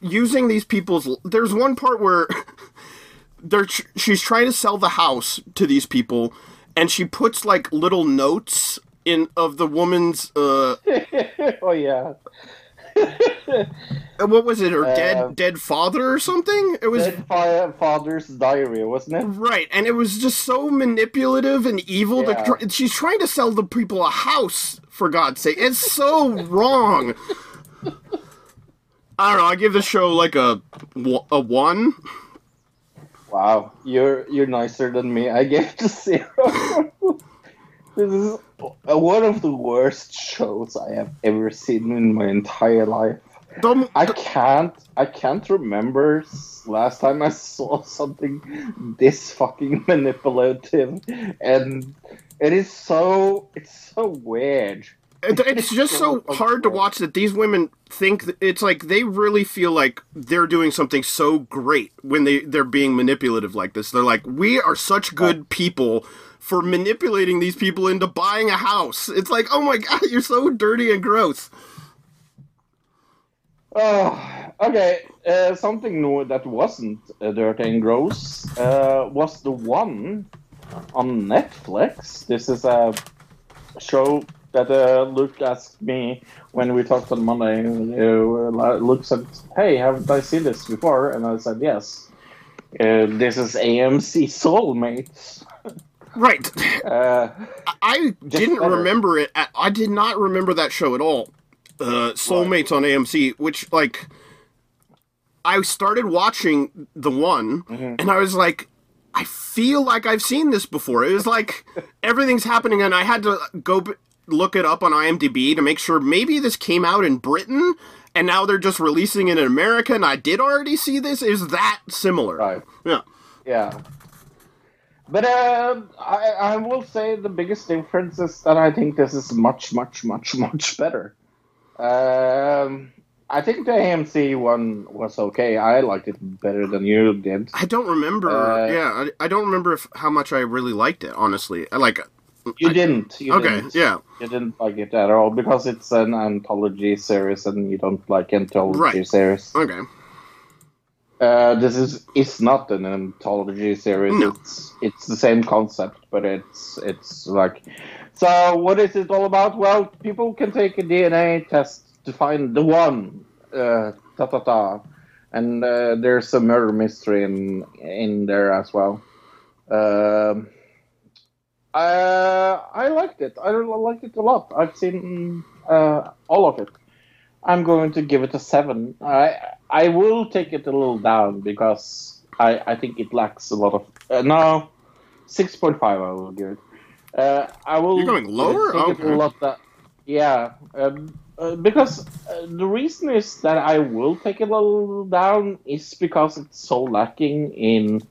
using these people's there's one part where *laughs* they're she's trying to sell the house to these people and she puts like little notes in of the woman's uh *laughs* oh yeah. *laughs* what was it her Uh, dead dead father or something it was Dead fa- father's diary, wasn't it? Right, and it was just so manipulative and evil. Yeah. To tr- she's trying to sell the people a house, for God's sake. It's so wrong. I don't know. I give the show like a a one. Wow, you're you're nicer than me. I gave it a zero. *laughs* this is Uh, one of the worst shows I have ever seen in my entire life. The, I can't I can't remember last time I *laughs* saw something this fucking *laughs* manipulative and it is so it's so weird. it- it's just so hard to watch that these women think that it's like they really feel like they're doing something so great when they they're being manipulative like this. They're like, we are such good people for manipulating these people into buying a house. It's like, oh my god, *laughs* you're so dirty and gross. Oh, okay. Uh, something that wasn't uh, dirty and gross uh, was the one on Netflix. This is a show that uh, Luke asked me when we talked on Monday. Uh, Luke said, "Hey, haven't I seen this before?" And I said, "Yes." Uh, this is AMC Soulmates. Right. Uh, I didn't remember it. At, I did not remember that show at all. Uh, Soulmates on AMC, which like I started watching the one, Mm-hmm. and I was like, I feel like I've seen this before. It was like *laughs* everything's happening, and I had to go. b- look it up on IMDb to make sure maybe this came out in Britain and now they're just releasing it in America and I did already see this. Is that similar? Right. Yeah. Yeah. But uh, I, I will say the biggest difference is that I think this is much, much, much, *laughs* much better. Um, I think the AMC one was okay. I liked it better than you did. I don't remember. Uh, yeah, I, I don't remember if, how much I really liked it. Honestly, I like. You didn't. You Okay, didn't. yeah. You didn't like it at all because it's an anthology series and you don't like anthology Right. series. Okay. Uh, this is is not an anthology series. No. It's it's the same concept, but it's it's like. So what is it all about? Well, people can take a DNA test to find the one. Uh, ta ta ta, and uh, there's a murder mystery in in there as well. Um, uh, I liked it. I liked it a lot. I've seen uh, all of it. I'm going to give it a seven. I I will take it a little down because I, I think it lacks a lot of uh, no six point five. I will give it. Uh, I will. You're going lower? Take it a lot that, yeah, um, uh, because uh, the reason is that I will take it a little down is because it's so lacking in.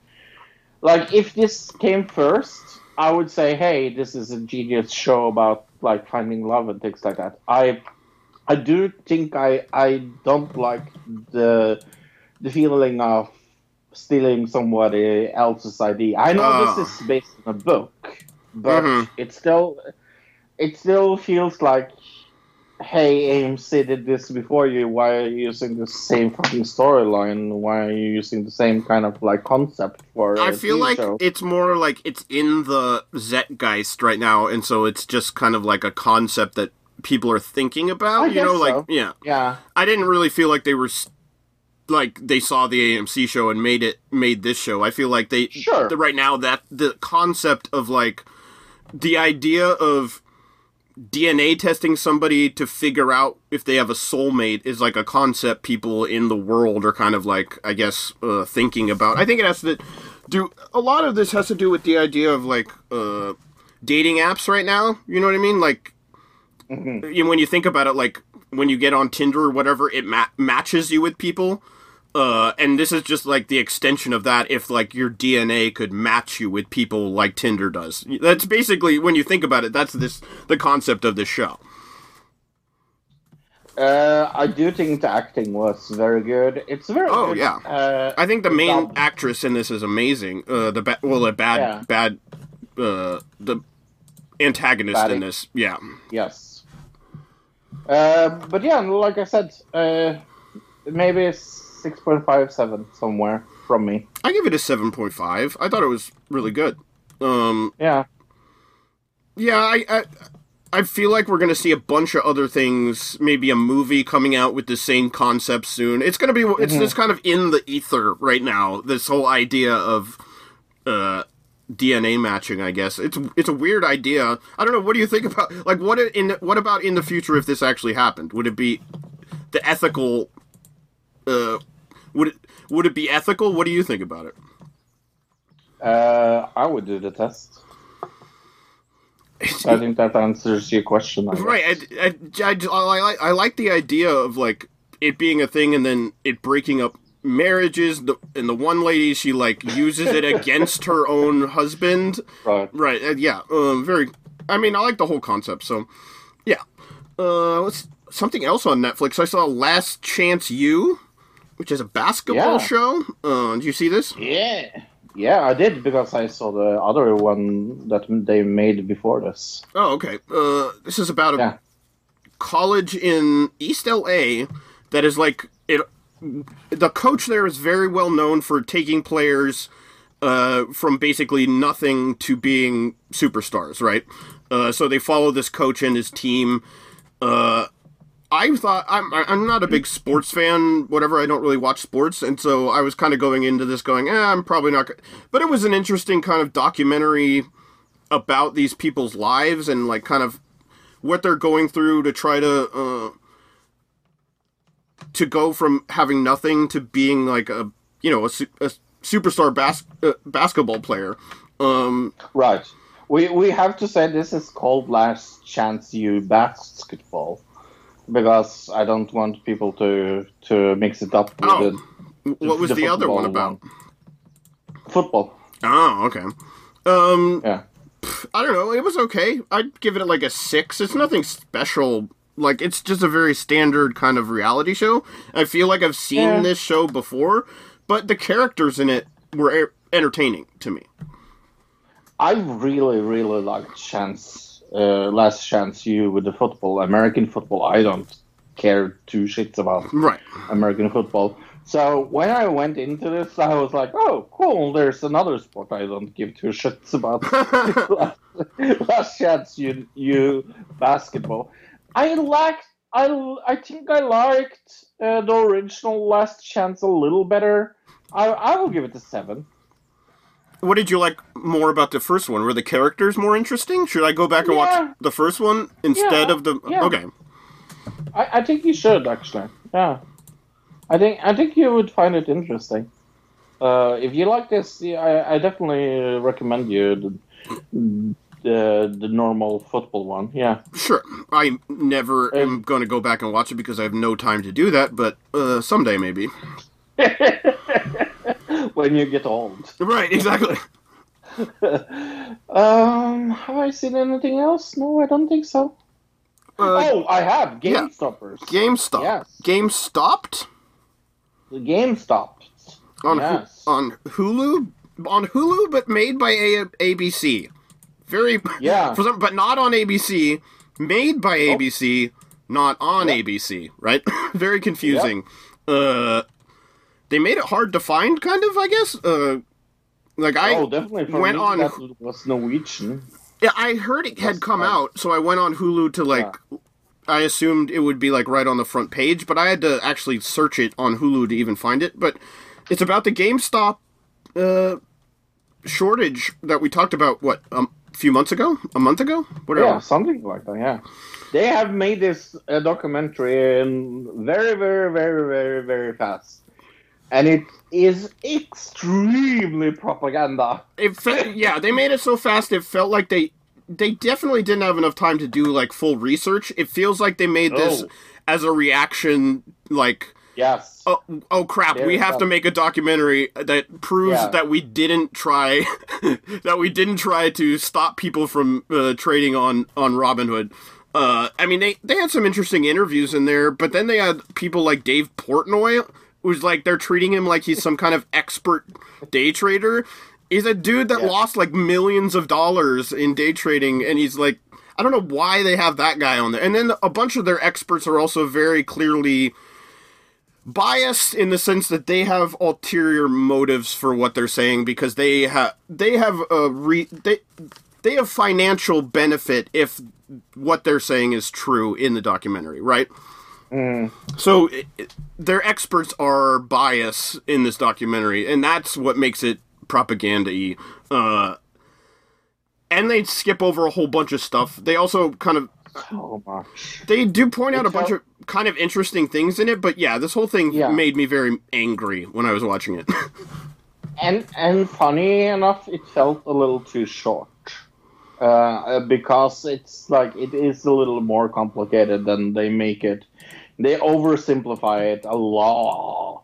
Like if this came first, I would say, hey, this is a genius show about like finding love and things like that. I I do think I I don't like the the feeling of stealing somebody else's ID. I know Oh. this is based on a book, but Mhm. it still it still feels like hey AMC did this before you. Why are you using the same fucking storyline? Why are you using the same kind of like concept for? I feel like show? it's more like it's in the Zeitgeist right now, and so it's just kind of like a concept that people are thinking about. I you know, guess like so. yeah. yeah. I didn't really feel like they were like they saw the AMC show and made it made this show. I feel like they Sure. the, right now that the concept of like the idea of DNA testing somebody to figure out if they have a soulmate is like a concept people in the world are kind of like I guess uh, thinking about. I think it has to do a lot of this has to do with the idea of like uh, dating apps right now. You know what I mean? Like you know, when you think about it, like when you get on Tinder or whatever, it ma- matches you with people. Uh, and this is just like the extension of that. If like your DNA could match you with people like Tinder does, that's basically when you think about it. That's this the concept of this show. Uh, I do think the acting was very good. It's very Oh, good. yeah. Uh, I think the main actress in this is amazing. Uh, the ba- well, the bad Yeah. bad uh, the antagonist in this, yeah. yes. Uh, but yeah, like I said, uh, maybe six point five seven somewhere from me. I give it a seven point five. I thought it was really good. Um, Yeah. Yeah, I, I I feel like we're gonna see a bunch of other things. Maybe a movie coming out with the same concept soon. It's gonna be it's just kind of in the ether right now. This whole idea of uh, DNA matching. I guess it's it's a weird idea. I don't know. What do you think about like what in what about in the future if this actually happened? Would it be the ethical? Uh, would it would it be ethical? What do you think about it? Uh, I would do the test. I think that answers your question. I. Right. I, I, I, I, like, I like the idea of like it being a thing and then it breaking up marriages. The, and the one lady, she like uses it against her own husband. Right. Right. Uh, yeah. Um, very. I mean, I like the whole concept. So, yeah. Uh, what's something else on Netflix? I saw Last Chance You, which is a basketball Yeah. show. Uh, did you see this? Yeah. Yeah, I did because I saw the other one that they made before this. Oh, okay. Uh, this is about a Yeah. college in East LA that is like. The coach there is very well known for taking players uh, from basically nothing to being superstars, right? Uh, so they follow this coach and his team. Uh, I thought I'm I'm not a big sports fan, whatever. I don't really watch sports, and so I was kind of going into this going, eh, I'm probably not. go-" But it was an interesting kind of documentary about these people's lives and like kind of what they're going through to try to uh, to go from having nothing to being like a you know a, a superstar bas- uh, basketball player. Um, Right. we we have to say this is called Last Chance You basketball because I don't want people to to mix it up with Oh, the, What was the, other one about? Football. Oh, okay. Um, Yeah. I don't know. It was okay. I'd give it like a six. It's nothing special. Like it's just a very standard kind of reality show. I feel like I've seen Yeah. this show before, but the characters in it were entertaining to me. I really, really liked Chance, uh, Last Chance You with the football, American football. I don't care two shits about Right. American football. So when I went into this, I was like, "Oh, cool! There's another sport I don't give two shits about." last, *laughs* *laughs* last chance, you you basketball. I liked. I I think I liked uh, the original Last Chance a little better. I I will give it a seven. What did you like more about the first one? Were the characters more interesting? Should I go back and Yeah. watch the first one instead Yeah, of the? yeah. Okay. I, I think you should actually. Yeah, I think I think you would find it interesting. Uh, if you like this, I, I definitely recommend you the, the normal football one. Yeah, Sure. I never am going to go back and watch it because I have no time to do that, but uh, someday maybe. *laughs* when you get old. Right. Exactly. *laughs* Um, have I seen anything else? No, I don't think so. Uh, oh, I have Game yeah. Stoppers. GameStop. Yes. Game stopped The Game Stopped. on Hu- on Hulu on Hulu, but made by a- ABC. Very Yeah. *laughs* for some, but not on ABC. Made by Oh. ABC, not on ABC. Right? *laughs* Very confusing. Uh, they made it hard to find, kind of. I guess. Uh, like I oh, definitely. Went me, on. was Norwegian. Yeah, I heard it had That's come out, so I went on Hulu to like. I assumed it would be like right on the front page, but I had to actually search it on Hulu to even find it. But it's about the GameStop uh, shortage that we talked about. What um, few months ago, a month ago, whatever. Yeah, something like that. Yeah, they have made this uh, documentary in very, very, very, very, very fast, and it is extremely propaganda. It fe- yeah, they made it so fast it felt like they they definitely didn't have enough time to do like full research. It feels like they made this Oh. as a reaction, like. Yes. oh, oh crap we Yeah, have to make a documentary that proves Yeah. that we didn't try *laughs* that we didn't try to stop people from uh, trading on on robinhood uh, i mean they they had some interesting interviews in there but then they had people like dave portnoy who's like they're treating him like he's some kind of expert day trader he's a dude that Yeah. lost like millions of dollars in day trading and he's like i don't know why they have that guy on there and then a bunch of their experts are also very clearly biased in the sense that they have ulterior motives for what they're saying because they have they have a re they they have financial benefit if what they're saying is true in the documentary, right? So it, it- their experts are biased in this documentary, and that's what makes it propaganda-y. Uh, and they skip over a whole bunch of stuff. They also kind of so much. they do point out a bunch of kind of interesting things in it, but yeah, this whole thing Yeah. made me very angry when I was watching it. *laughs* And and funny enough, it felt a little too short. Uh, because it's like it is a little more complicated than they make it. They oversimplify it a lot.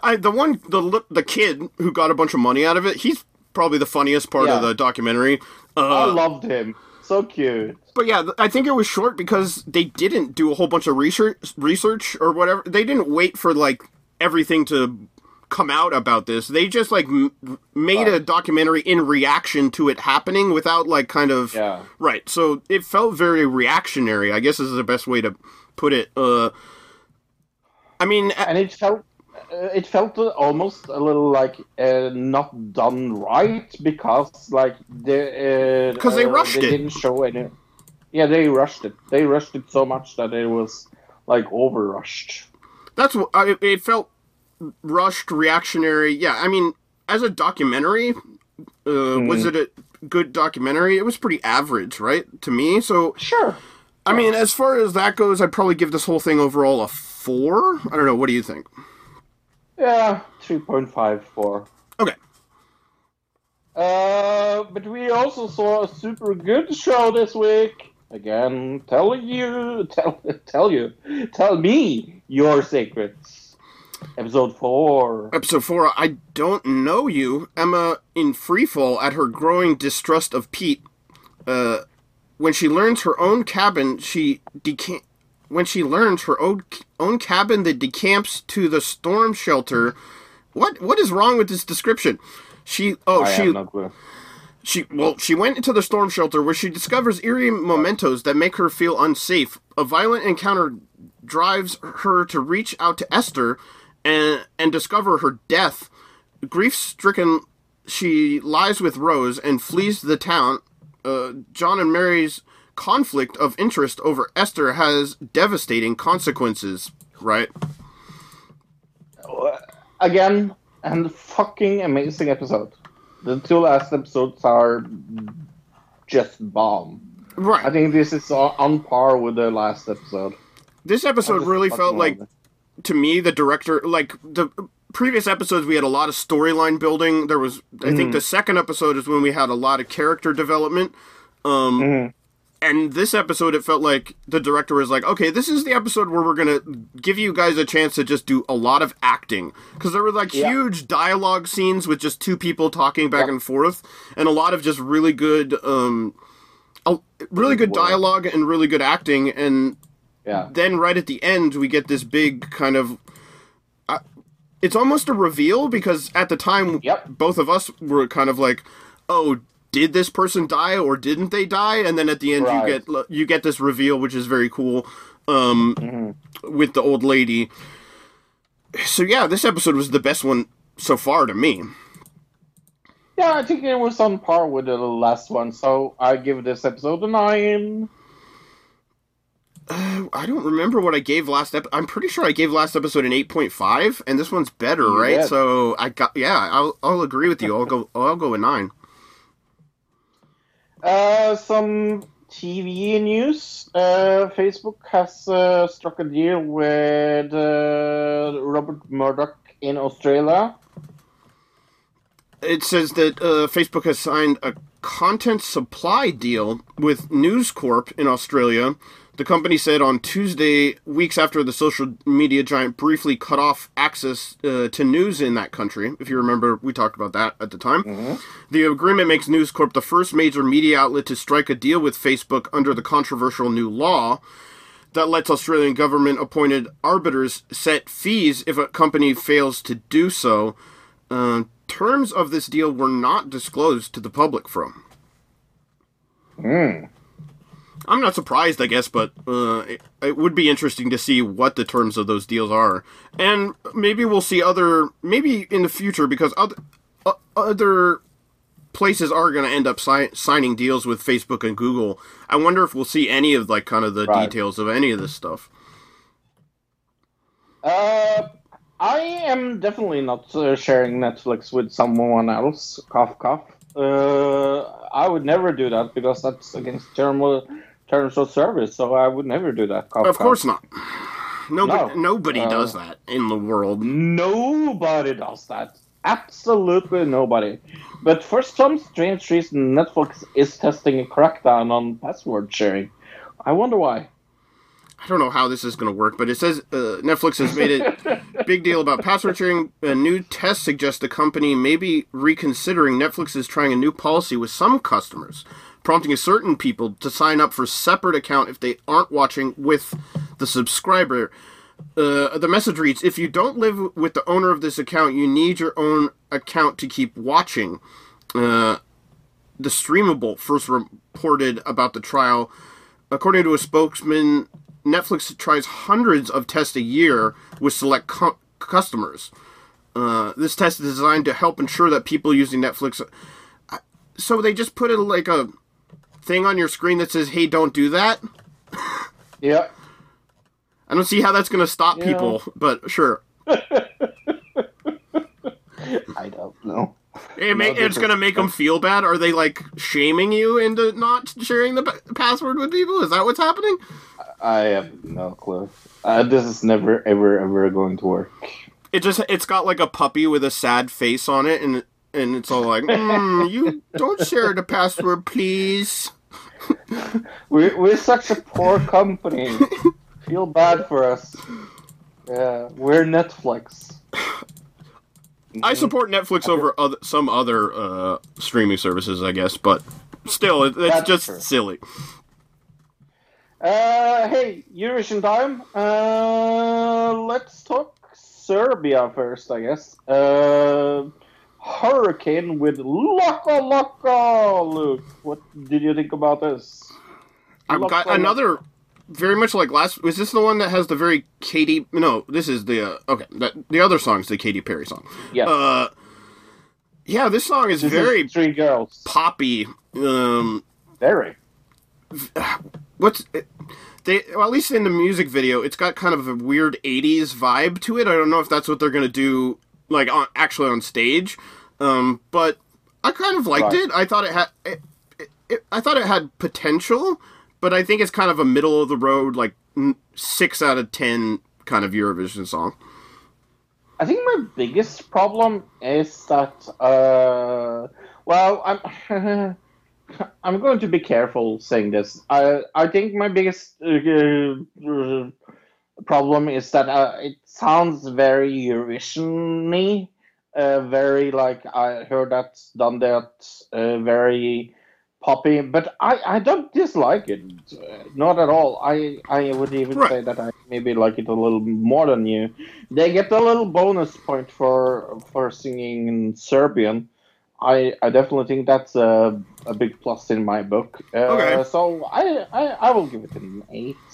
I the one the the kid who got a bunch of money out of it, he's probably the funniest part of the documentary. I Uh, loved him. So cute. but yeah, I think it was short because they didn't do a whole bunch of research research or whatever. They didn't wait for like everything to come out about this. They just like m- made a documentary in reaction to it happening without like kind of Yeah. Right. So it felt very reactionary. I guess is the best way to put it. Uh, I mean, and it felt it felt almost a little like uh, not done right because like they uh, 'Cause they uh, rushed they it. didn't show any yeah they rushed it they rushed it so much that it was like over rushed that's what I, it felt rushed, reactionary. Yeah. I mean, as a documentary, uh, was it a good documentary? It was pretty average, right, to me. So sure I mean, as far as that goes, I'd probably give this whole thing overall a four. I don't know. What do you think? Yeah 3.54 Okay. Uh, but we also saw a super good show this week. Again, tell you, tell, tell you, tell me your secrets. Episode four. Episode 4 I don't know you. Emma in freefall at her growing distrust of Pete. Uh, when she learns her own cabin, she decamp. When she learns her own, own cabin that decamps to the storm shelter. What what is wrong with this description? She oh I she no. She well, she went into the storm shelter where she discovers eerie mementos that make her feel unsafe. A violent encounter drives her to reach out to Esther and and discover her death. Grief-stricken, she lies with Rose and flees the town. Uh, John and Mary's conflict of interest over Esther has devastating consequences. Right? Again, and fucking amazing episode. The two last episodes are just bomb. Right. I think this is on par with the last episode. this episode really felt like love to me the director like the previous episodes we had a lot of storyline building there was i think the second episode is when we had a lot of character development um and this episode it felt like the director was like okay this is the episode where we're gonna give you guys a chance to just do a lot of acting because there were like Yeah. huge dialogue scenes with just two people talking back Yeah. and forth and a lot of just really good um a- really good dialogue and really good acting and Yeah. then right at the end we get this big kind of uh, it's almost a reveal because at the time Yep. both of us were kind of like oh did this person die or didn't they die and then at the end Right. you get you get this reveal which is very cool um Mm-hmm. with the old lady so yeah this episode was the best one so far to me Yeah, I think it was on par with the last one, so I give this episode a nine. I don't remember what I gave last ep. I'm pretty sure I gave last episode an 8.5, and this one's better, right? did. So I got yeah. I'll I'll agree with you. I'll go I'll go a nine. Uh, some TV news. Uh, Facebook has uh, struck a deal with Robert Murdoch in Australia. It says that uh, Facebook has signed a content supply deal with News Corp in Australia. The company said on Tuesday, weeks after the social media giant briefly cut off access uh, to news in that country. If you remember, we talked about that at the time. The agreement makes News Corp the first major media outlet to strike a deal with Facebook under the controversial new law that lets Australian government appointed arbiters set fees if a company fails to do so. Uh, terms of this deal were not disclosed to the public from. I'm not surprised, I guess, but uh, it, it would be interesting to see what the terms of those deals are, and maybe we'll see other, maybe in the future, because other uh, other places are going to end up si- signing deals with Facebook and Google. I wonder if we'll see any of like kind of the Right. details of any of this stuff. Uh, I am definitely not uh, sharing Netflix with someone else. Cough, cough. Uh, I would never do that because that's against term, terms of service. So I would never do that. Cough, Of course not. Nobody, No. nobody Uh, does that in the world. Nobody does that. Absolutely nobody. But for some strange reason, Netflix is testing a crackdown on password sharing. I wonder why. I don't know how this is going to work, but it says uh, Netflix has made a *laughs* big deal about password sharing. A new test suggests the company may be reconsidering. Netflix is trying a new policy with some customers, prompting certain people to sign up for separate account if they aren't watching with the subscriber. Uh, the message reads: If you don't live with the owner of this account, you need your own account to keep watching. Uh, the Streamable first reported about the trial. According to a spokesman, Netflix tries hundreds of tests a year with select cu- customers. Uh, this test is designed to help ensure that people using Netflix. uh, So they just put it like a thing on your screen that says, "Hey, don't do that." Yeah. I don't see how that's going to stop Yeah. people, but sure. *laughs* I don't know. It it's going to make them feel bad. Are they like shaming you into not sharing the pa- password with people? Is that what's happening? I have no clue. Uh, this is never, ever, ever going to work. It just it's got like a puppy with a sad face on it, and and it's all like, mm, "You don't share the password, please." We're, we're such a poor company. Feel bad for us. Yeah, we're Netflix. I support Netflix over other, some other uh, streaming services, I guess, but still, it, it's That's just true. silly. Uh, hey, Eurovision time. Uh, let's talk Serbia first, I guess. Uh, Hurricane with Loco Loco. Luke, what did you think about this? I've got another, very much like last. Was this the one that has the very Katy? No, this is the uh, okay. That, the other song's the Katy Perry song. Yeah. Uh, yeah, this song is This is very three girls. poppy. Um, Very. *sighs* what's it, they well, at least in the music video it's got kind of a weird 80s vibe to it i don't know if that's what they're gonna do like on actually on stage um but i kind of liked Right. it i thought it had it, it, it, i thought it had potential but i think it's kind of a middle of the road like n- six out of ten kind of eurovision song I think my biggest problem is that, uh, well, I'm *laughs* I'm going to be careful saying this. I I think my biggest uh, uh, problem is that uh, it sounds very Eurovision-y, uh, very like I heard that, done that, uh, very poppy. But I, I don't dislike it, uh, not at all. I I would even Right. say that I maybe like it a little more than you. They get a little bonus point for for singing in Serbian. I, I definitely think that's a, a big plus in my book. Uh, Okay. So I, I, I will give it an eight.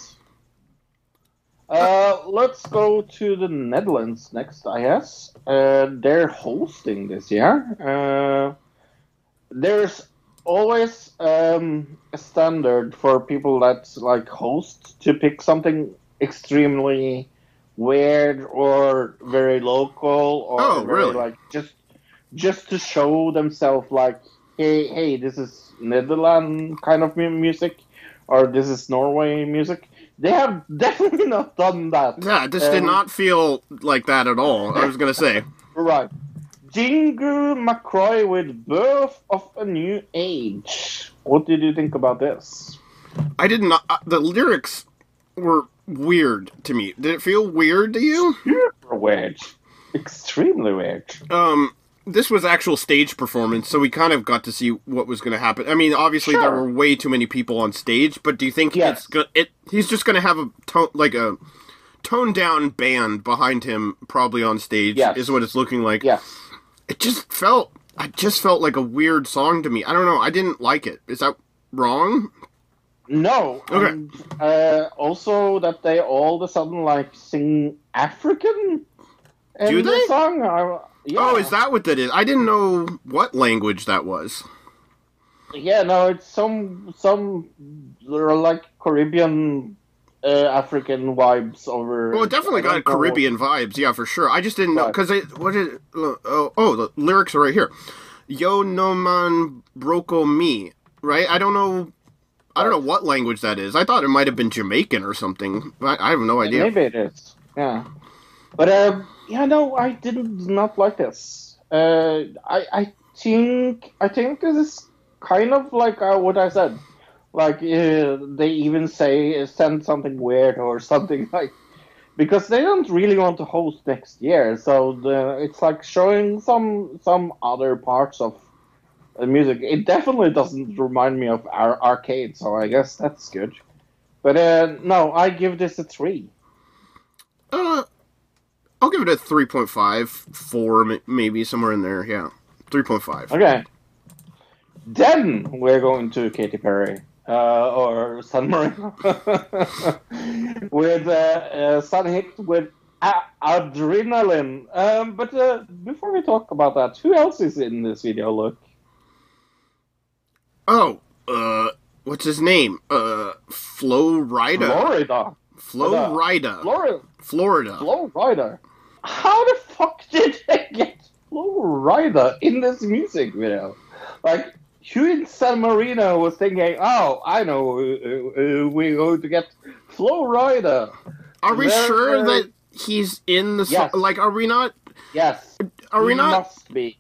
Uh, let's go to the Netherlands next, I guess. Uh, they're hosting this year. Uh, there's always um, a standard for people that like host to pick something extremely weird or very local or Oh, very, really? like just just to show themselves like hey hey this is Netherlands kind of music or this is Norway music. They have definitely *laughs* not done that. yeah this did Um, not feel like that at all i was gonna say Right. Jeangu Macrooy with Birth of a New Age. What did you think about this? i did not uh, the lyrics were weird to me did it feel weird to you Super weird. Extremely weird. um this was actual stage performance so we kind of got to see what was going to happen i mean obviously there were way too many people on stage but do you think Yes. it's go- it he's just going to have a tone like a toned down band behind him probably on stage Yes. is what it's looking like Yes. it just felt i just felt like a weird song to me i don't know i didn't like it is that wrong No. Okay. And, uh, also that they all of a sudden like sing African in Do the they? song. I, yeah. oh is that what that is i didn't know what language that was Yeah, no, it's some some like Caribbean uh, African vibes over. Well, it definitely got Caribbean vibes, yeah, for sure. I just didn't know because it what is it? Oh, oh, the lyrics are right here. Yo no man broco me, right? I don't know. I don't know what language that is. I thought it might have been Jamaican or something. I, I have no idea. Maybe it is. Yeah. But um, yeah, no, I did not like this. Uh, I I think I think this is kind of like uh, what I said. Like uh, they even say uh, send something weird or *laughs* something like because they don't really want to host next year. So the, it's like showing some some other parts of the music. It definitely doesn't remind me of our arcade, so I guess that's good. But uh, no, I give this a three. Uh, I'll give it a three point five, four, m- maybe somewhere in there. Yeah, three point five. Okay. Then we're going to Katy Perry uh, or San Marino *laughs* with uh, uh, Senhit with a- Adrenaline. Um, but uh, before we talk about that, who else is in this video? Look, Oh, uh, what's his name? Uh, Flo Rida. Florida, Flo Rida. Florida, Florida. How the fuck did they get Flo Rida in this music video? Like, in San Marino was thinking, "Oh, I know, uh, uh, we're going to get Flo Rida." Are we sure that he's in the song? Like, are we not? Yes, Are we he not? Must be.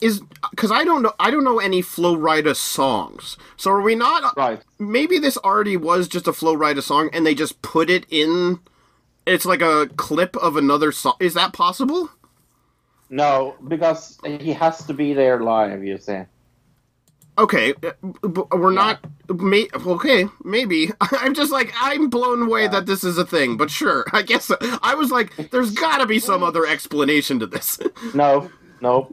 is because I don't know I don't know any Flo Rida songs. So are we not? Right. Maybe this already was just a Flo Rida song, and they just put it in. It's like a clip of another song. Is that possible? No, because he has to be there live. You see. Okay, uh, we're not. May, okay, maybe. *laughs* I'm just like I'm blown away that this is a thing, but sure. *laughs* I guess I was like, there's got to be some other explanation to this. *laughs* No, no.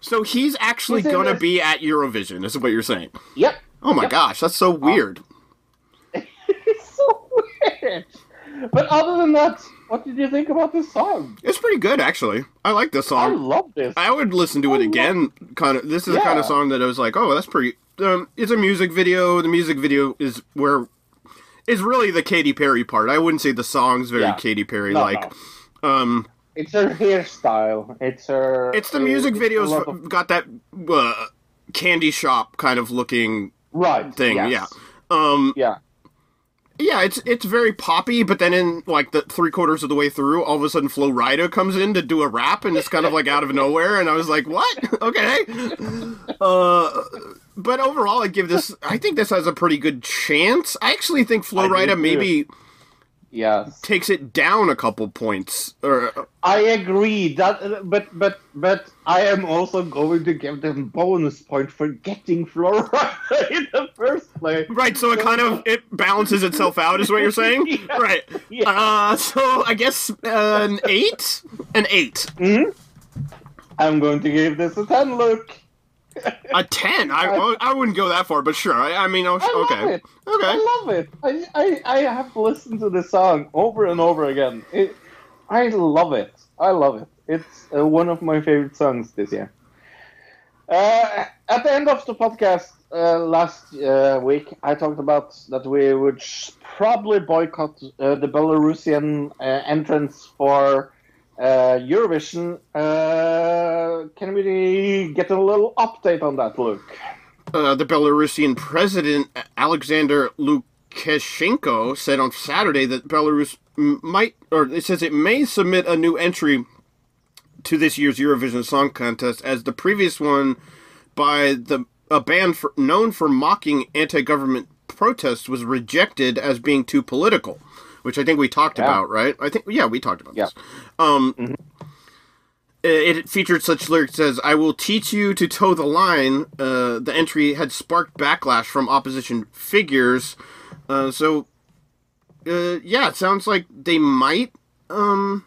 so he's actually He's gonna be at Eurovision. Is what you're saying? Yep. Oh my Yep. gosh, that's so weird. It's so weird. But other than that, what did you think about this song? It's pretty good, actually. I like this song. I love this. I would listen to I it again. Kind of. This is the kind of song that I was like, oh, that's pretty. Um, it's a music video. The music video is where is really the Katy Perry part. I wouldn't say the song's very Yeah. Katy Perry No, like. Um, It's her hairstyle. It's her. it's the music it's a videos of- got that uh, candy shop kind of looking right thing. yes. Yeah. Um, Yeah. Yeah, it's it's very poppy, but then in like the three quarters of the way through, all of a sudden Flo Rida comes in to do a rap, and it's kind of like out of nowhere, and I was like, "What? *laughs* okay." Uh, but overall, I give this. I think this has a pretty good chance. I actually think Flo Rida too. Yes. takes it down a couple points. Or I agree that, but but but I am also going to give them bonus point for getting Flo Rida *laughs* in the first place. right, so it kind of it balances itself out, is what you're saying, *laughs* Yeah. right? Yeah. Uh, so I guess uh, an eight, an eight. I'm going to give this a ten. Look, A ten? I, I wouldn't go that far, but sure. I, I mean, oh, I love okay, it. okay. I love it. I, I I have listened to this song over and over again. It, I love it. I love it. It's uh, one of my favorite songs this year. Uh, at the end of the podcast uh, last uh, week, I talked about that we would probably boycott uh, the Belarusian uh, entrance for Eurovision. Uh, can we get a little update on that, Luke? Uh, the Belarusian president Alexander Lukashenko said on Saturday that Belarus might, or it says it may submit a new entry to this year's Eurovision Song Contest, as the previous one by the a band for, known for mocking anti-government protests was rejected as being too political, which I think we talked Yeah. about, right? I think yeah, we talked about Yeah. this. Um, it featured such lyrics as "I will teach you to toe the line." Uh, the entry had sparked backlash from opposition figures. Uh, so, uh, yeah, it sounds like they might, um,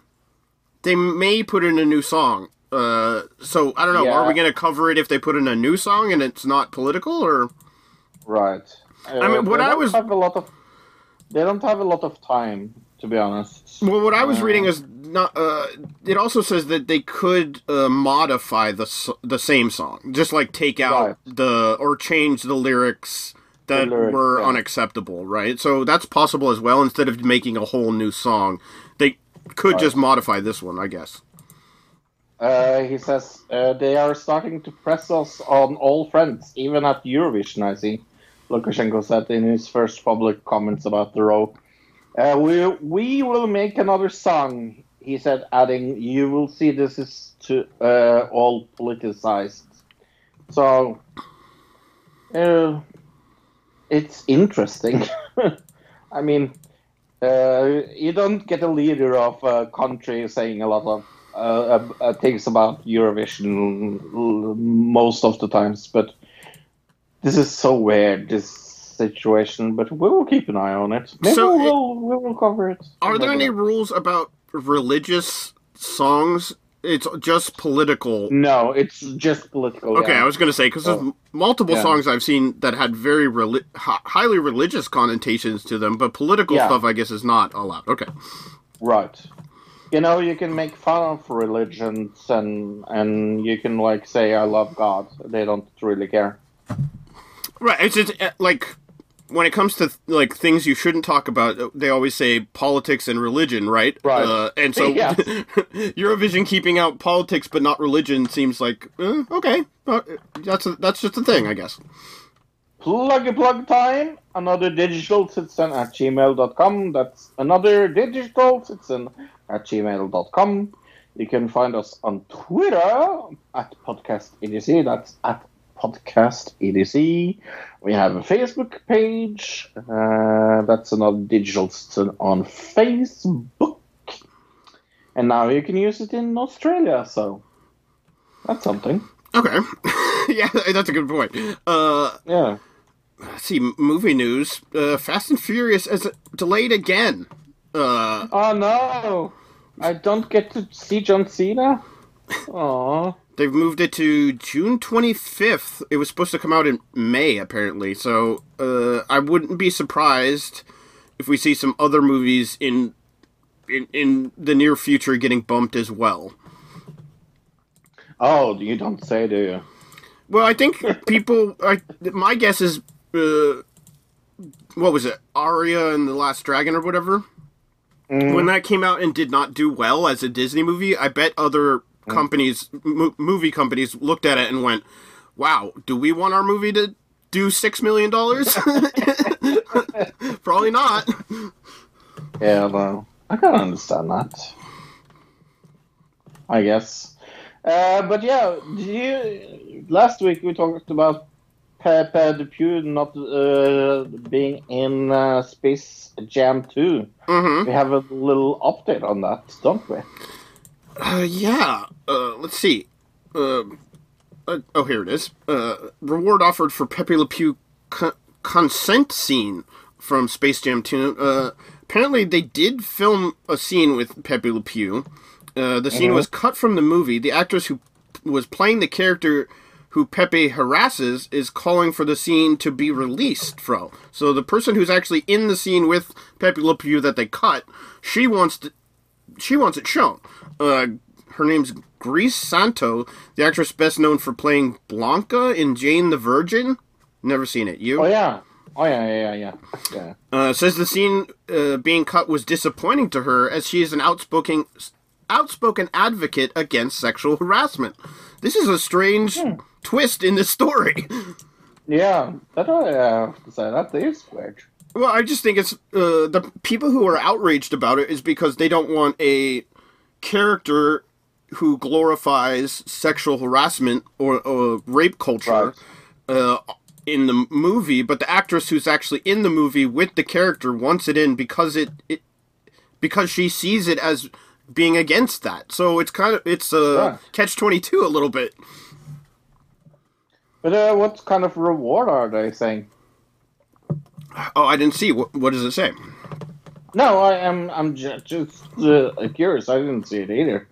they may put in a new song. Uh, so I don't know. Are we going to cover it if they put in a new song and it's not political, or Right. I mean, what I was- have a lot of they don't have a lot of time to be honest. well, what I was Uh, reading is not. Uh, it also says that they could uh, modify the the same song, just like take out Right. the or change the lyrics that The lyrics, were yeah. unacceptable, right? So that's possible as well. Instead of making a whole new song, they could Right. just modify this one, I guess. Uh, he says uh, they are starting to press us on all fronts, even at Eurovision. I see. Lukashenko said in his first public comments about the row. Uh, we we will make another song. He said, adding, "You will see this is to uh, all politicized." So, uh, it's interesting. *laughs* I mean, uh, you don't get a leader of a country saying a lot of uh, uh, things about Eurovision most of the times, but this is so weird. This situation, but we will keep an eye on it. Maybe So we it- will we will cover it. Are there any rules about religious songs? It's just political. No, it's just political. Okay, yeah. I was going to say because there's Oh. multiple Yeah. songs I've seen that had very reli- hi- highly religious connotations to them, but political Yeah. stuff I guess is not allowed. Okay, Right. You know, you can make fun of religions and and you can like say I love God. They don't really care. Right. It's just uh, like when it comes to like things you shouldn't talk about. uh, They always say politics and religion, right? Right. Uh, and so *laughs* Yes. *laughs* Eurovision keeping out politics but not religion seems like uh, okay. That's a, that's just a thing, I guess. Plug a plug time. Another digital citizen at gmail.com. That's another digital citizen at gmail.com. You can find us on Twitter at Podcast EDC. That's at Podcast EDC. We have a Facebook page. Uh, that's another digital citizen on Facebook. And now you can use it in Australia, so that's something. Okay. *laughs* yeah, *laughs* that's a good point. Uh, Yeah. let's see, movie news. Uh, Fast and Furious is delayed again. Uh, Oh no! I don't get to see John Cena? *laughs* Aww. They've moved it to June 25th. It was supposed to come out in May, apparently. So uh, I wouldn't be surprised if we see some other movies in in, in the near future getting bumped as well. Oh, you don't say, do you? Well, I think *laughs* people. I my guess is, uh, what was it, Raya and the Last Dragon or whatever. When that came out and did not do well as a Disney movie, I bet other companies, mo- movie companies, looked at it and went, "Wow, do we want our movie to do six million dollars? *laughs* Probably not." Yeah, no. I can understand that. I guess. Uh, but yeah, you, last week we talked about Pepe Le Pew not uh, being in uh, Space Jam 2. hmm We have a little update on that, don't we? Uh, yeah. Uh, let's see. Uh, uh, oh, here it is. Uh, reward offered for Pepe Le Pew co- consent scene from Space Jam 2. Uh, apparently, they did film a scene with Pepe Le Pew. Uh, the scene was cut from the movie. The actress who was playing the character who Pepe harasses is calling for the scene to be released from. So the person who's actually in the scene with Pepe Le Pew that they cut, she wants to, she wants it shown. Uh, her name's Greice Santo, the actress best known for playing Blanca in Jane the Virgin. Never seen it. You? Oh, yeah. Oh, yeah, yeah, yeah. yeah. Uh, says the scene uh, being cut was disappointing to her as she is an outspoken outspoken advocate against sexual harassment. This is a strange twist in this story. *laughs* Yeah, that I have to say. That is weird. Well, I just think it's uh, the people who are outraged about it is because they don't want a character who glorifies sexual harassment or, or rape culture Right. uh, in the movie, but the actress who's actually in the movie with the character wants it in because it, it because she sees it as being against that. So it's kind of it's a Right. catch twenty two a little bit. But uh, what kind of reward are they saying? Oh, I didn't see. What, what does it say? No, I am. I'm ju- just uh, curious. I didn't see it either.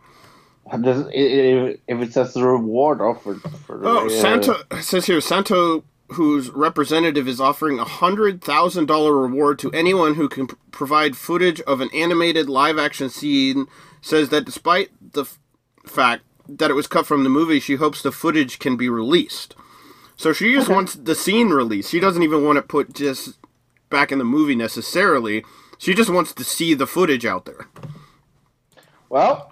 Does, i- i- if it says the reward offered for the, Oh, uh, Santo says here Santo, whose representative is offering a hundred thousand dollar reward to anyone who can provide footage of an animated live action scene. Says that despite the f- fact that it was cut from the movie, she hopes the footage can be released. So she just wants the scene released. She doesn't even want it put just back in the movie necessarily. She just wants to see the footage out there. Well,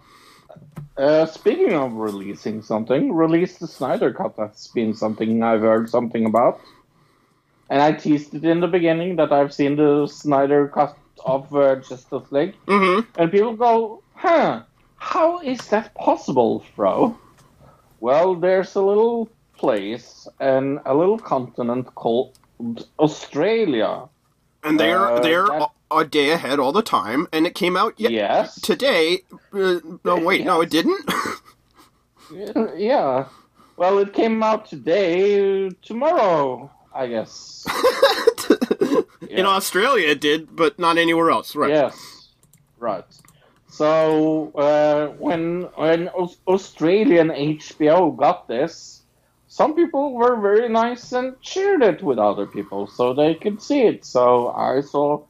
uh, speaking of releasing something, release the Snyder Cut. That's been something I've heard something about, and I teased it in the beginning that I've seen the Snyder Cut of uh, Justice League, Mm-hmm. and people go, "Huh? How is that possible, bro?" Well, there's a little place and a little continent called Australia. And they're Uh, they're that- a, a day ahead all the time, and it came out ye- Yes. today. Uh, no, wait, no, it didn't. *laughs* Yeah. Well, it came out today, tomorrow, I guess. *laughs* In Yeah. Australia, it did, but not anywhere else. Right? Yes. Right. So uh, when when Australian HBO got this, some people were very nice and shared it with other people so they could see it. So I saw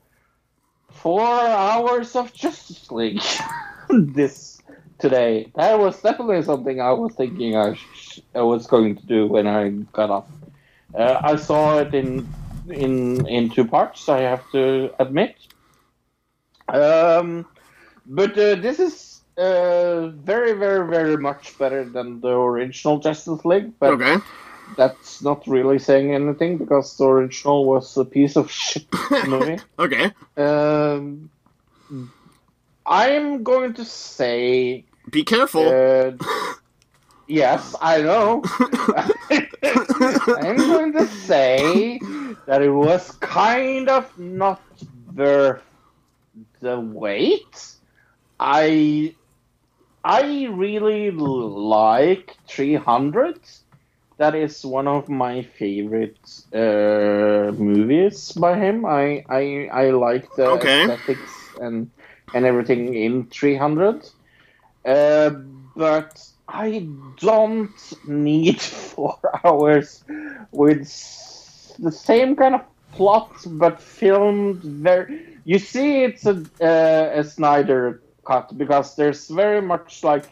four hours of Justice League *laughs* this today. That was definitely something I was thinking I, sh- I was going to do when I got off. Uh, I saw it in in in two parts. I have to admit. Um, but uh, this is uh, very, very, very much better than the original Justice League. But Okay. that's not really saying anything because the original was a piece of shit *laughs* movie. Okay. um, I'm going to say Be careful. Uh, yes, I know. *laughs* I'm going to say that it was kind of not worth the wait. I I really like 300. That is one of my favorite uh, movies by him. I I, I like the Okay. aesthetics and and everything in 300. Uh, but I don't need *laughs* four hours with the same kind of plot, but filmed very. You see, it's a uh, a Snyder cut because there's very much like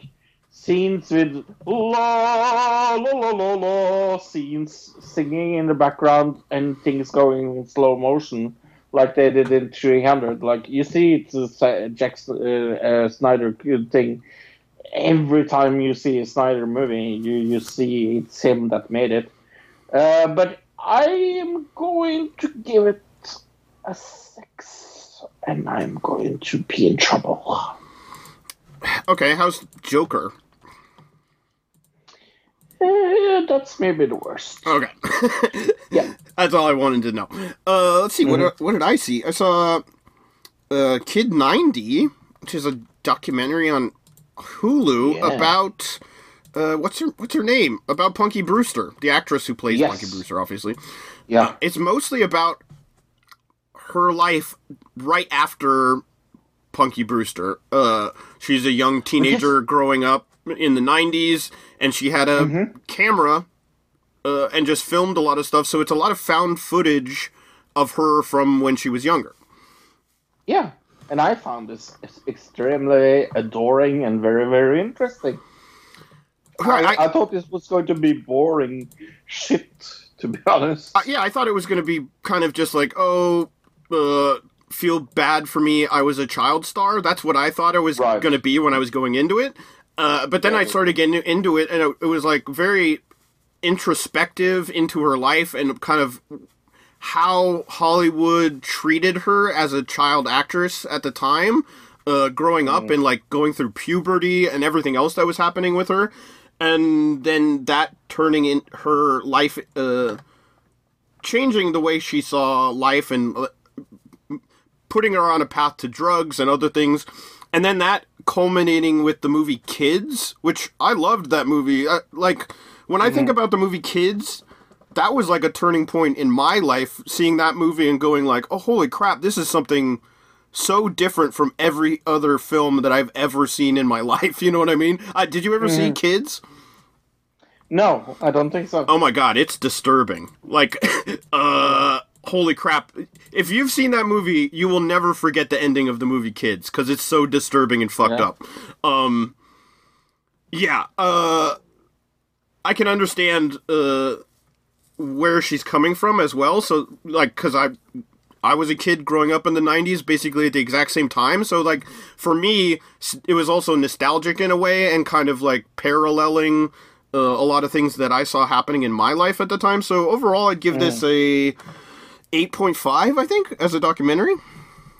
scenes with la la la la la scenes singing in the background and things going in slow motion like they did in 300 like you see it's a Jack uh, uh, Snyder thing. Every time you see a Snyder movie you you see it's him that made it. Uh, but I am going to give it a six and I'm going to be in trouble Okay, how's Joker? Eh, that's maybe the worst Okay. *laughs* Yeah. That's all I wanted to know. Uh, let's see. What what did I see? I saw uh, Kid 90, which is a documentary on Hulu Yeah. about uh, what's her what's her name? About Punky Brewster, the actress who plays Yes. Punky Brewster, obviously. yeah It's mostly about her life right after Punky Brewster. Uh, she's a young teenager *laughs* growing up in the 90s, and she had a camera uh, and just filmed a lot of stuff. So it's a lot of found footage of her from when she was younger. Yeah, and I found this extremely adoring and very, very interesting. Right, I, I- I thought this was going to be boring shit, to be honest. Uh, yeah, I thought it was going to be kind of just like, oh, uh, feel bad for me. I was a child star. That's what I thought it was Right. going to be when I was going into it. Uh, but then I started getting into it, and it, was like very introspective into her life and kind of how Hollywood treated her as a child actress at the time, uh, growing up and like going through puberty and everything else that was happening with her, and then that turning in her life, uh, changing the way she saw life and uh, putting her on a path to drugs and other things, and then that culminating with the movie Kids, which I loved that movie. Uh, like when I think about the movie Kids, that was like a turning point in my life. Seeing that movie and going like, "Oh, holy crap! This is something." So different from every other film that I've ever seen in my *laughs* life. You know what I mean? Uh, did you ever see Kids? No, I don't think so. Oh my god, it's disturbing. Like, *laughs* uh, holy crap. If you've seen that movie, you will never forget the ending of the movie Kids, because it's so disturbing and fucked Yeah. up. Um, yeah, uh, I can understand, uh, where she's coming from as well. So, like, cause I, I was a kid growing up in the 90s, basically at the exact same time. So, like, for me, it was also nostalgic in a way and kind of like paralleling uh, a lot of things that I saw happening in my life at the time. So, overall, I'd give this a 8.5, I think, as a documentary.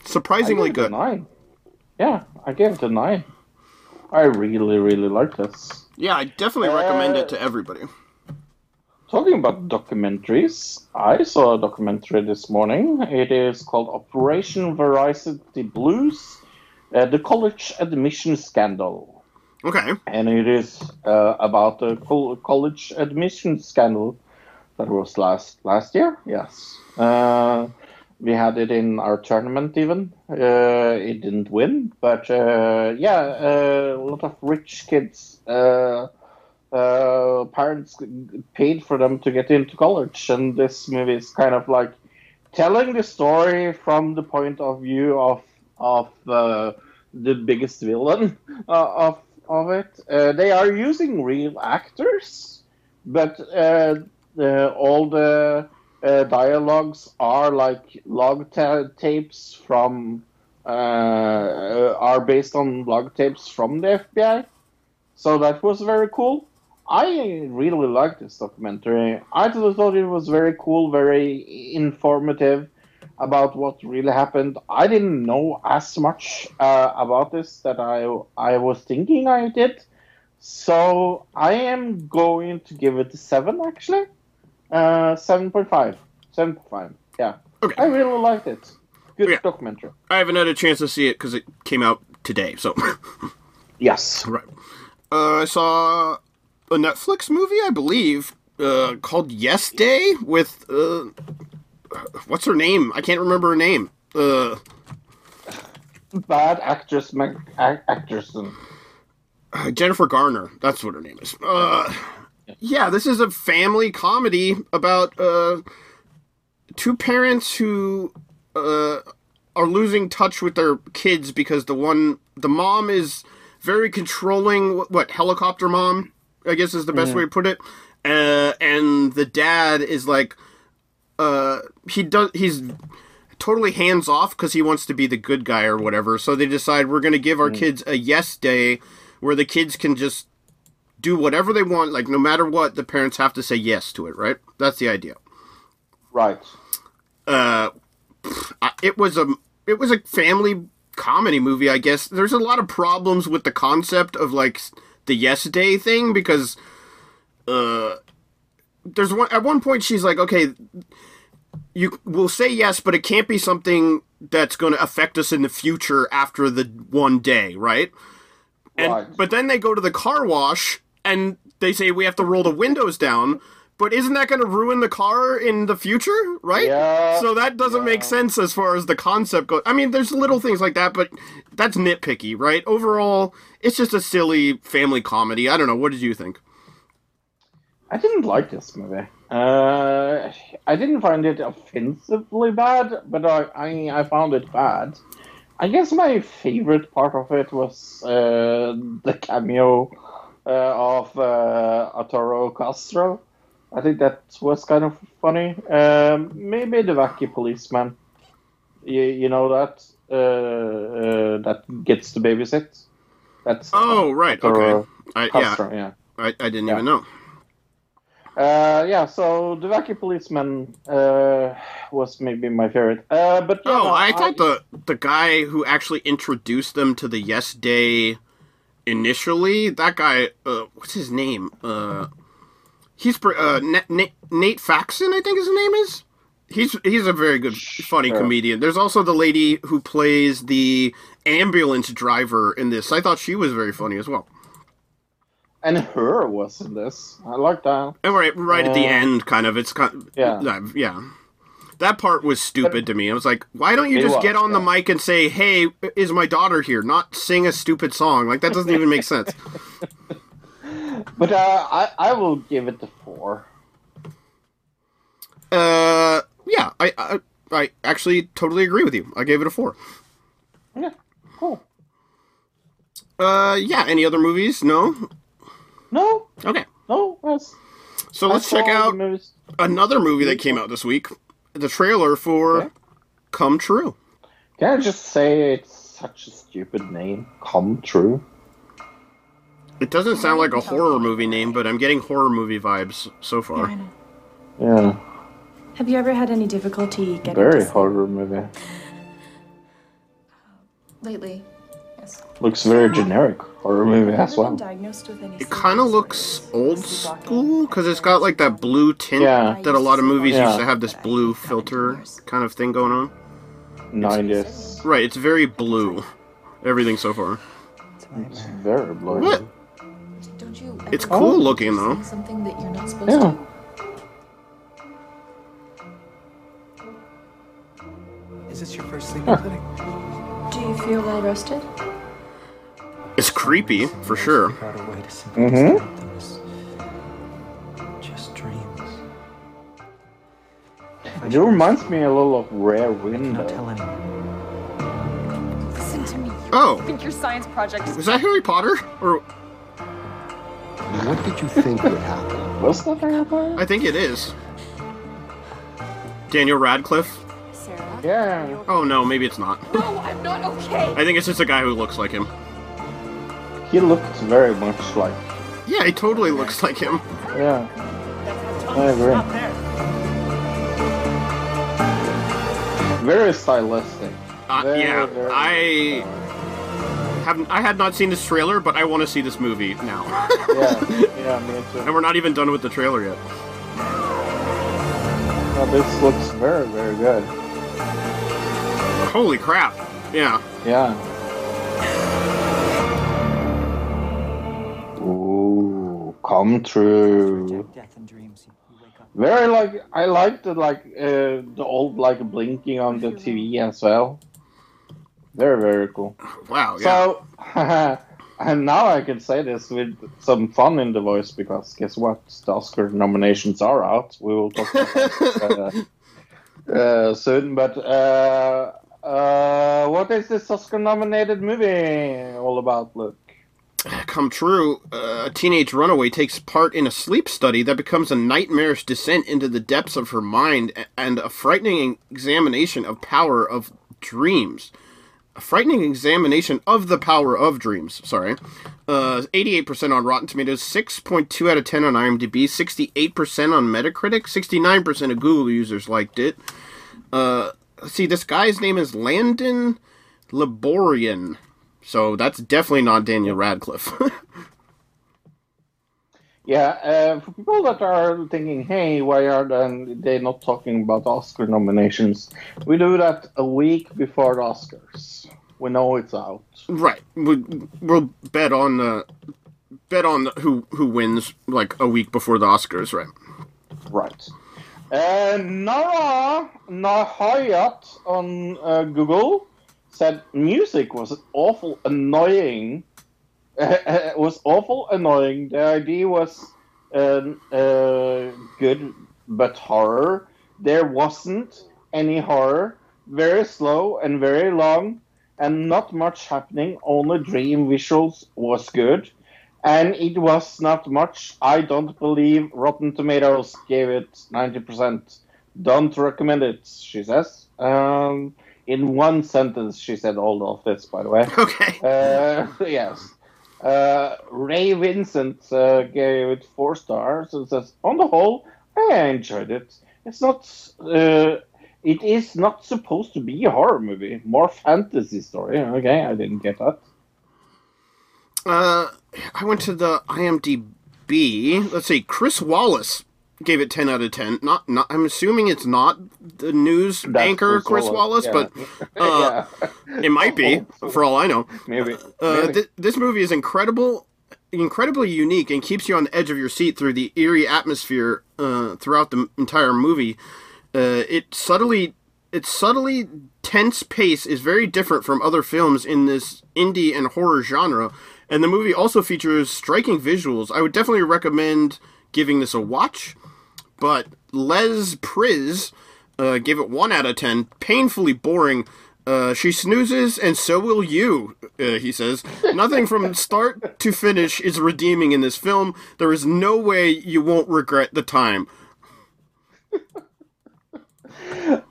Surprisingly gave it a good. nine. Yeah, I gave it a nine. I really, really like this. Yeah, I definitely Uh, recommend it to everybody. Talking about documentaries, I saw a documentary this morning. It is called Operation Varsity Blues, uh, the college admission scandal. Okay. and it is uh, about the col- college admission scandal that was last last year. Yes, uh, we had it in our tournament. Even uh, it didn't win, but uh, yeah, uh, a lot of rich kids. Uh, uh, parents paid for them to get into college, and this movie is kind of like telling the story from the point of view of of uh, the biggest villain uh, of of it. Uh, they are using real actors, but uh, all the uh, dialogues are like log ta- tapes from uh, are based on log tapes from the FBI. So that was very cool. I really liked this documentary. I thought it was very cool, very informative. about what really happened. I didn't know as much uh, about this that I I was thinking I did. So I am going to give it a seven actually. Uh, seven point five. Seven point five. Yeah. Okay. I really liked it. Good Yeah. documentary. I haven't had a chance to see it because it came out today. So, *laughs* Yes. right. Uh, I saw a Netflix movie, I believe, uh, called Yes Day with uh, what's her name? I can't remember her name. Uh, Bad actress, Mac- ac- actress. Jennifer Garner. That's what her name is. Uh, yeah, this is a family comedy about uh, two parents who uh, are losing touch with their kids because the one, the mom is very controlling. What, what helicopter mom? I guess is the best way to put it. Uh, and the dad is like, uh, he does. He's totally hands off because he wants to be the good guy or whatever. So they decide we're going to give our kids a yes day where the kids can just do whatever they want. Like no matter what, the parents have to say yes to it. Right? That's the idea. Right. Uh, it was a it was a family comedy movie. I guess there's a lot of problems with the concept of like the yes day thing because uh there's one at one point she's like okay you will say yes but it can't be something that's going to affect us in the future after the one day right and Right. but then they go to the car wash and they say we have to roll the windows down but isn't that going to ruin the car in the future right? Yeah, so that doesn't make sense as far as the concept goes i mean there's little things like that but that's nitpicky right? Overall it's just a silly family comedy. I don't know. What did you think? I didn't like this movie. Uh, I didn't find it offensively bad, but I, I, I found it bad. I guess my favorite part of it was uh, the cameo of uh, Arturo Castro. I think that was kind of funny. Um, maybe the wacky policeman. You, you know that uh, uh, that gets to babysit. That's oh right okay I, yeah Castro. yeah. I, I didn't Yeah. even know Uh, yeah, so the wacky policeman uh, was maybe my favorite. Uh, but yeah, oh no, I thought the the guy who actually introduced them to the yes day initially that guy uh, what's his name uh he's uh nate, nate, nate faxon i think his name is he's he's a very good funny Sure. comedian there's also the lady who plays the ambulance driver in this i thought she was very funny as well and her was in this. I like that. and right right at the Uh, end kind of it's kind Yeah. yeah that part was stupid to me. I was like, why don't you just was, get on the mic and say, "Hey, is my daughter here?" Not sing a stupid song. Like that doesn't even make sense. *laughs* But uh, I I will give it a four. Uh, yeah, I, I, I actually totally agree with you. I gave it a four. Yeah, cool. Uh, yeah. Any other movies? No. No, Okay. no. That's, So let's I check out another movie that came out this week. The trailer for Okay. Come True. Can I just say it's such a stupid name? Come true. It doesn't sound like a horror movie name, but I'm getting horror movie vibes so far. I. Yeah, Have you ever had any difficulty getting very to horror movie. lately? Yes. Looks very generic horror movie Have you as ever well. diagnosed with It kind of looks old school because it's got like that blue tint Yeah. that a lot of movies Yeah. used to have this blue filter kind of thing going on. Nineties. Right, it's very blue. Everything so far. It's very blue. What? It's cool think looking, though. saying Something that you're not supposed Yeah. Is this your first sleeping clinic? Do you feel well rested? It's creepy for sure. Figure out a way to simply Mhm. escape them as just dreams. It reminds me a little of Rare Wind. Don't tell anyone. Listen to me. You Oh, think your science project is was that Harry Potter? Or What did you think would happen? Was that Harry Potter? I think it is. Daniel Radcliffe. Sarah? Yeah. Oh no, maybe it's not. No, I'm not okay. I think it's just a guy who looks like him. He looks very much like. Yeah, he totally looks like him. Yeah. I agree. Very stylistic. Uh, Very, yeah, very- I haven't. I had not seen this trailer, but I want to see this movie now. *laughs* yeah, yeah, me too. and we're not even done with the trailer yet. No, this looks very, very good. Holy crap! Yeah. Yeah. Ooh, come true. Very like I like the like uh, the old like blinking on the TV as well. Very very cool. Wow. Yeah. So, *laughs* and now I can say this with some fun in the voice because guess what? The Oscar nominations are out. We will talk about that uh, *laughs* uh, soon. But uh, uh, what is this Oscar-nominated movie all about? Look. *sighs* come true, uh, a teenage runaway takes part in a sleep study that becomes a nightmarish descent into the depths of her mind and a frightening examination of power of dreams. A frightening examination of the power of dreams. Sorry, uh, eighty-eight percent on Rotten Tomatoes, six point two out of ten on IMDb, sixty-eight percent on Metacritic, sixty-nine percent of Google users liked it. Uh, see, this guy's name is Landon Liboiron. So that's definitely not Daniel Radcliffe. *laughs* Yeah, uh, for people that are thinking, hey, why are they, not talking about Oscar nominations? We do that a week before the Oscars. We know it's out. right. We, we'll bet on the bet on who who wins like a week before the Oscars, right? Right. Uh, Nara Nahayat on uh, Google said music was awful annoying. It was awful annoying. The idea was um, uh, good, but horror. There wasn't any horror. Very slow and very long, and not much happening. Only dream visuals was good and it was not much. I don't believe Rotten Tomatoes gave it 90%. Don't recommend it, she says. Um, in one sentence, she said all of this, by the way. *laughs* Okay. Uh, *laughs* yes. Uh, Ray Vincent uh, gave it four stars and says, on the whole, I enjoyed it. It's not. Uh, it is not supposed to be a horror movie. More fantasy story. Okay, I didn't get that. Uh, I went to the IMDb. Let's see. Chris Wallace gave it ten out of ten. Not not. I'm assuming it's not the news That's anchor Chris Wallace, yeah. but *laughs* uh, yeah. it might be for all I know. Maybe. Uh, Maybe. th- this movie is incredible, incredibly unique, and keeps you on the edge of your seat through the eerie atmosphere uh, throughout the m- entire movie. Uh, it subtly, its subtly tense pace is very different from other films in this indie and horror genre, and the movie also features striking visuals. I would definitely recommend giving this a watch. But Les Priz uh, gave it one out of ten. Painfully boring. Uh, she snoozes, and so will you, uh, he says. *laughs* Nothing from start to finish is redeeming in this film. There is no way you won't regret the time.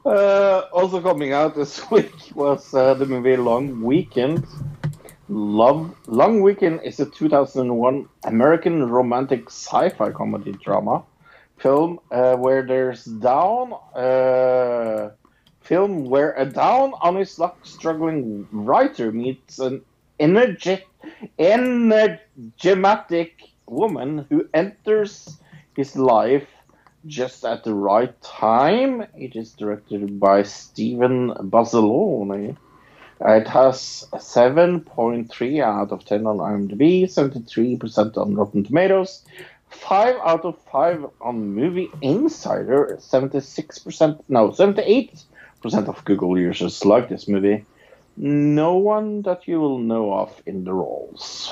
Uh, also coming out this *laughs* week was uh, the movie Long Weekend. Love Long Weekend is a 2001 American romantic sci-fi comedy drama film uh, where there's down uh, film where a down on his luck struggling writer meets an energetic, energetic woman who enters his life just at the right time. It is directed by Steven Basilone. It has 7.3 out of 10 on IMDb, 73% on Rotten Tomatoes, 5 out of 5 on Movie Insider, 76%, no, 78% of Google users like this movie. No one that you will know of in the roles.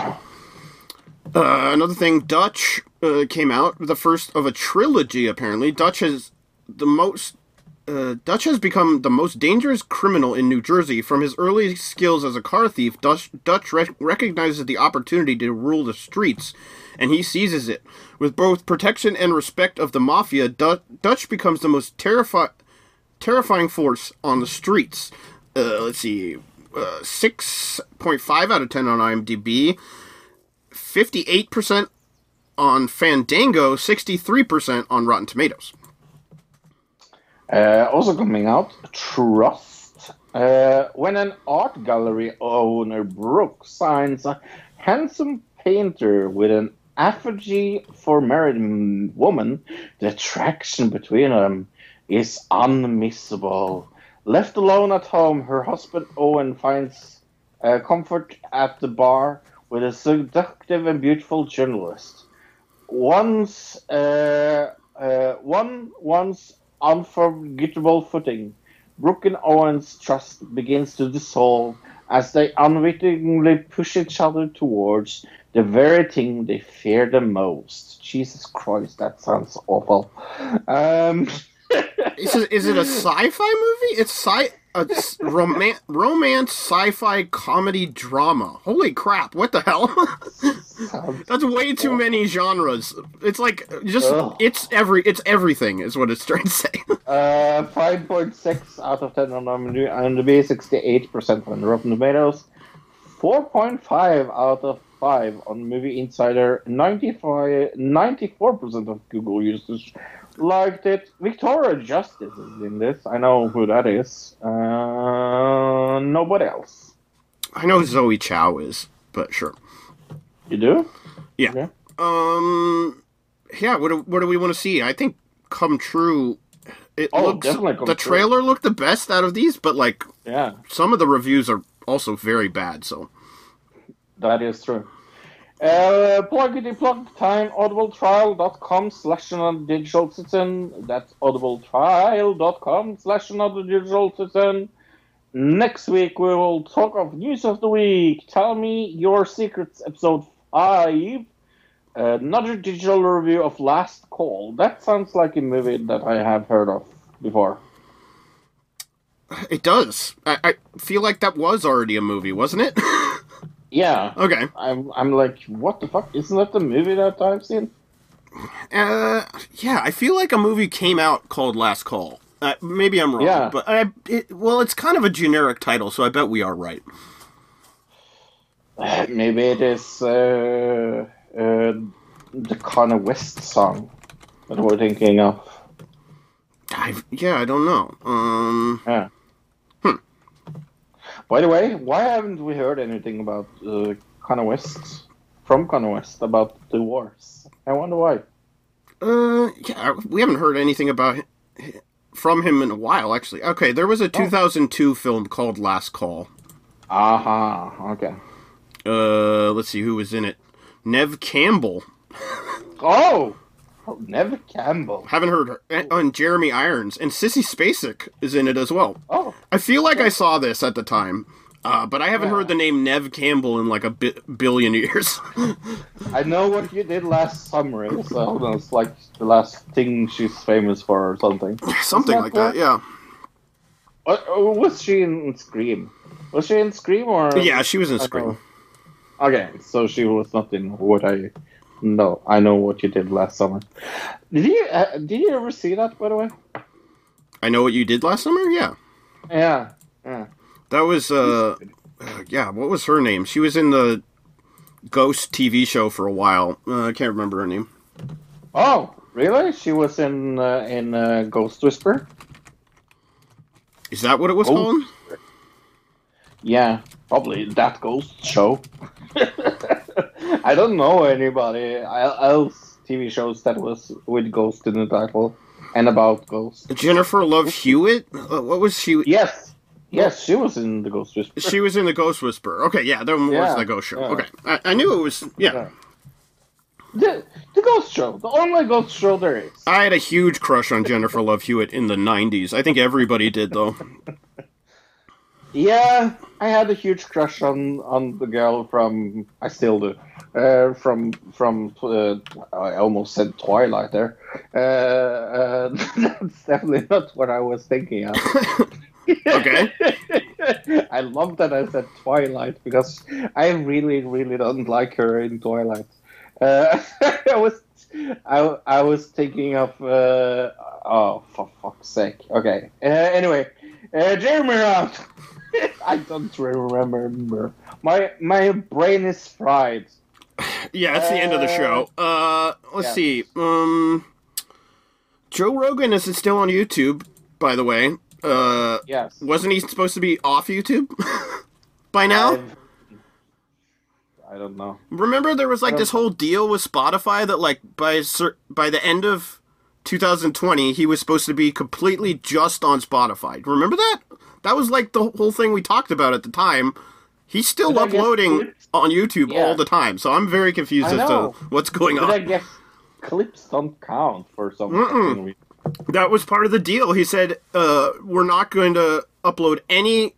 Uh, another thing, Dutch uh, came out, the first of a trilogy. Apparently, Dutch has the most. Uh, Dutch has become the most dangerous criminal in New Jersey. From his early skills as a car thief, Dutch, Dutch rec- recognizes the opportunity to rule the streets, and he seizes it. With both protection and respect of the mafia, Du- Dutch becomes the most terrifi- terrifying force on the streets. Uh, let's see, uh, 6.5 out of 10 on IMDb. 58% on Fandango, 63% on Rotten Tomatoes. Uh, also coming out, Trust. Uh, when an art gallery owner, Brooke, signs a handsome painter with an effigy for married woman, the attraction between them is unmissable. Left alone at home, her husband Owen finds uh, comfort at the bar with a seductive and beautiful journalist. Once, uh, uh, one once unforgettable footing. Brooke and Owen's trust begins to dissolve as they unwittingly push each other towards the very thing they fear the most. Jesus Christ, that sounds awful. Um, Is it, is it a *laughs* sci-fi movie? It's sci a s- roman- romance sci-fi comedy drama. Holy crap! What the hell? *laughs* That's way too many genres. It's like just Ugh. it's every it's everything is what it's trying to say. *laughs* uh, 5.6 out of 10 on IMDb, 68% on Rotten Tomatoes, 4.5 out of 5 on Movie Insider, 95, 94% of Google users liked it. Victoria Justice is in this. I know who that is. Uh, nobody else. I know Zoe Chow is, but sure. You do? Yeah. Okay. Um. Yeah. What do, what do we want to see? I think Come True. It Oh, looks definitely the True. trailer looked the best out of these, but like Yeah, some of the reviews are also very bad. So that is true. Uh, pluggity plug time, audibletrial.com slash another digital citizen. That's audibletrial.com slash another digital citizen. Next week we will talk of news of the week. Tell me your secrets, episode 5. Another digital review of Last Call. That sounds like a movie that I have heard of before. it does. I, I feel like that was already a movie, wasn't it? *laughs* Yeah. okay. I'm, I'm like, what the fuck? Isn't that the movie that I've seen? Uh, yeah. I feel like a movie came out called Last Call. Uh, maybe I'm wrong, Yeah. but I it, well, it's kind of a generic title, so I bet we are right. *sighs* Maybe it is uh, uh, the Kanye West song that we're thinking of. I, yeah, I don't know. Um, Yeah. By the way, why haven't we heard anything about uh, West from Kanye West about the wars? I wonder why. Uh, yeah, we haven't heard anything about from him in a while, actually. Okay, there was a 2002 film called Last Call. Aha. Okay. Uh, let's see who was in it. Neve Campbell. *laughs* Oh, oh Neve Campbell. Haven't heard her. And, and Jeremy Irons and Sissy Spacek is in it as well. Oh, I feel like I saw this at the time, uh, but I haven't Yeah. heard the name Neve Campbell in like a bi- billion years. *laughs* I know what you did last summer. It's, uh, it's like the last thing she's famous for or something. *laughs* Something that like that, yeah. Uh, uh, was she in Scream? Was she in Scream or? Yeah, she was in Scream. Okay, so she was not in what I. No, I know what you did last summer. Did you uh, did you ever see that? By the way. I know what you did last summer. Yeah, Yeah. Yeah. that was uh, uh, yeah. What was her name? She was in the Ghost TV show for a while. Uh, I can't remember her name. Oh, really? She was in uh, in uh, Ghost Whisper. Is that what it was called? Yeah, probably that Ghost show. *laughs* I don't know anybody else TV shows that was with Ghost in the title and about Ghost. Jennifer Love Hewitt. What was she? Yes, yes, she was in the Ghost Whisper. She was in the Ghost Whisperer. Okay, yeah, that was the Ghost show. yeah. Okay, I, I knew it was. Yeah. Yeah. The, the Ghost Show, the only Ghost Show there is. I had a huge crush on Jennifer Love Hewitt in the '90s. I think everybody did, though. Yeah, I had a huge crush on on the girl from. I still do. Uh, from from uh, I almost said Twilight there. Uh, uh, *laughs* that's definitely not what I was thinking of. *coughs* Okay. *laughs* I love that I said Twilight because I really, really don't like her in Twilight. Uh, *laughs* I was, I, I was thinking of. Uh, oh, for fuck's sake! Okay. Uh, anyway, uh, Jeremy. I don't remember. My my brain is fried. Yeah, that's the end of the show. Uh, let's yeah. see. Um, Joe Rogan is still on YouTube, by the way. Uh, Yes. wasn't he supposed to be off YouTube *laughs* by now? I've- I don't know. Remember there was like this whole deal with Spotify that like by by the end of 2020 he was supposed to be completely just on Spotify. Remember that? That was like the whole thing we talked about at the time. He's still uploading on YouTube Yeah. all the time, so I'm very confused I as know. to what's going But on. I guess clips don't count for some reason. That was part of the deal. He said, uh, "We're not going to upload any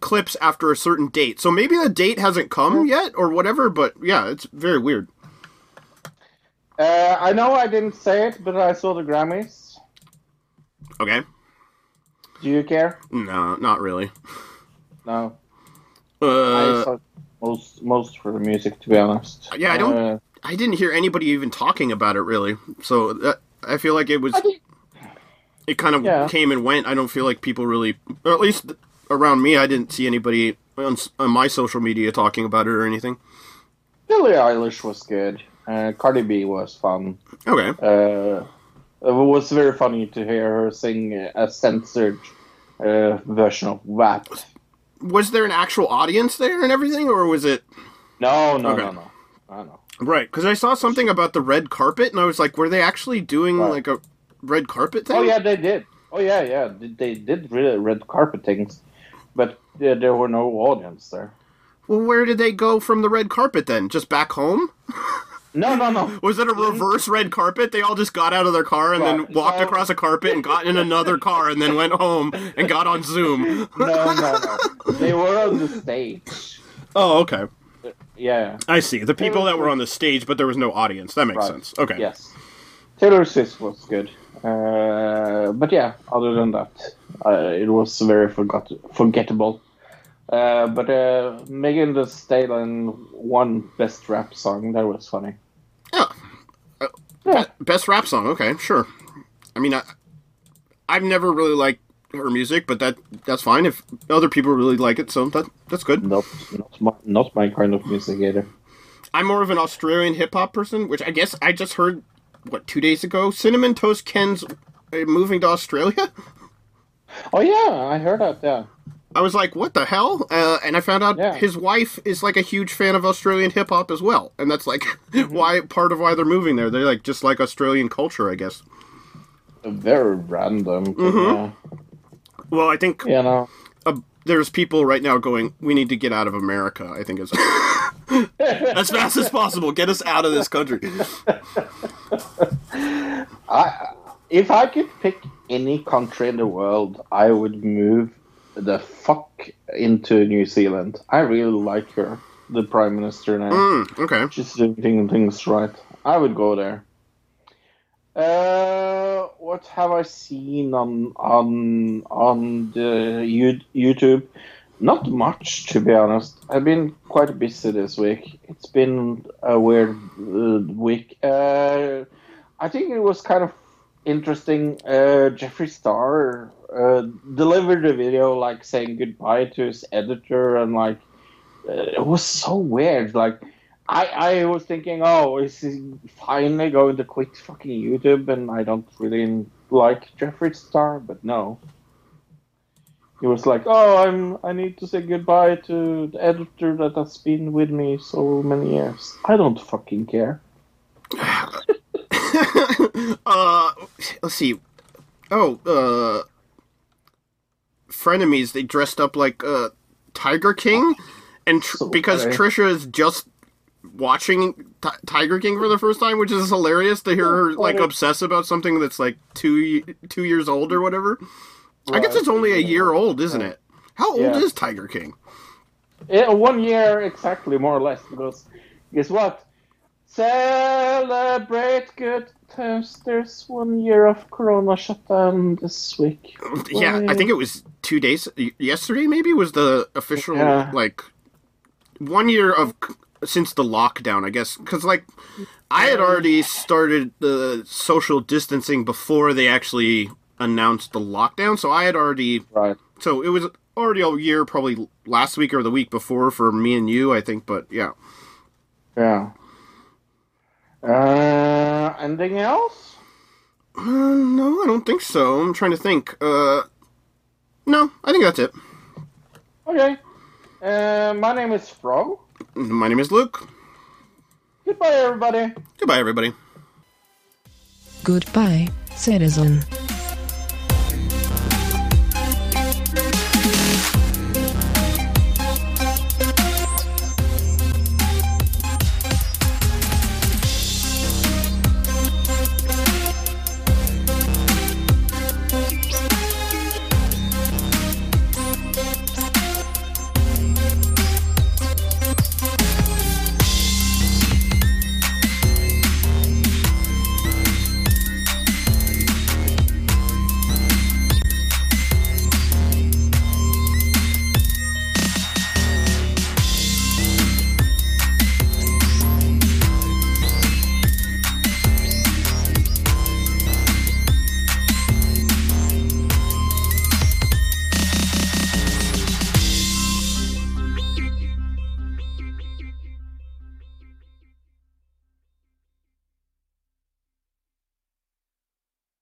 clips after a certain date." So maybe the date hasn't come yet, or whatever. But yeah, it's very weird. Uh, I know I didn't say it, but I saw the Grammys. Okay, Do you care? no, not really. No. Uh, I saw most most for the music, to be honest. Yeah, I don't- Uh, I didn't hear anybody even talking about it really. So that, I feel like it was. It kind of Yeah. came and went. I don't feel like people really, or at least around me, I didn't see anybody on, on my social media talking about it or anything. Billie Eilish was good. Uh, Cardi B was fun. Okay. Uh, it was very funny to hear her sing a censored uh, version of WAP. Was there an actual audience there and everything, or was it? No, no, Okay. no, no. I know. Right, because I saw something about the red carpet, and I was like, were they actually doing Right. like a red carpet thing? Oh yeah, they did. Oh yeah, yeah. They- They did red carpet things, but there were no audience there. Well, where did they go from the red carpet then? Just back home? *laughs* No, no, no. *laughs* Was it a reverse red carpet? They all just got out of their car and then walked across a carpet and got in another car and then went home and got on Zoom. No, no, no. They were on the stage. Oh, okay. Yeah. I see. The people that were on the stage, but there was no audience. That makes Right. sense. Okay. Yes. Taylor Swift was good. Uh, but yeah, other than that, uh, it was very forgot forgettable. Uh, but uh, Megan Thee Stallion won Best Rap Song. That was funny. Yeah. Uh, Yeah. Best rap song. Okay, sure. I mean, I, I've never really liked her music, but that that's fine if other people really like it. So that that's good. Not, not my, not my kind of music either. I'm more of an Australian hip hop person, which I guess I just heard what two days ago. Cinnamon Toast Ken's uh, moving to Australia. *laughs* Oh yeah, I heard that. Yeah. I was like, what the hell? Uh, and I found out Yeah. his wife is like a huge fan of Australian hip hop as well, and that's like *laughs* Mm-hmm. why part of why they're moving there. They like just like Australian culture, I guess. Very random. but, Mhm. Well, I think You know. uh, there's people right now going, we need to get out of America. I think is *laughs* as fast as possible. Get us out of this country. *laughs* I, if I could pick any country in the world, I would move the fuck into New Zealand. I really like her, the prime minister now. Mm, okay. She's doing things right. I would go there. Uh, what have I seen on on on the you- YouTube? Not much, to be honest. I've been quite busy this week. It's been a weird uh, week. Uh, I think it was kind of interesting. Uh, Jeffree Star uh, delivered a video like saying goodbye to his editor, and like uh, it was so weird. Like I, I was thinking, oh, is he finally going to quit fucking YouTube? And I don't really like Jeffree Star, but no. He was like, oh, I'm, I need to say goodbye to the editor that has been with me so many years. I don't fucking care. *laughs* uh, let's see. Oh, uh, frenemies. They dressed up like uh, Tiger King, and tr- because. Trisha is just watching Ti Tiger King for the first time, which is hilarious to hear her like obsess about something that's like two two years old or whatever. I guess it's only a year old, isn't it? How old Yeah. is Tiger King? Yeah, one year exactly, more or less. Because guess what? Celebrate good times. There's one year of Corona shutdown this week. Yeah, I think it was two days yesterday. Maybe was the official Yeah. like one year of since the lockdown. I guess because like I had already started the social distancing before they actually announced the lockdown, so I had already Right. so it was already a year, probably last week or the week before for me and you. I think, but yeah. Yeah. Uh, anything else? Uh, no, I don't think so. I'm trying to think. Uh, No, I think that's it. Okay. Uh, my name is Fro. My name is Luke. Goodbye, everybody. Goodbye, everybody. Goodbye, citizen.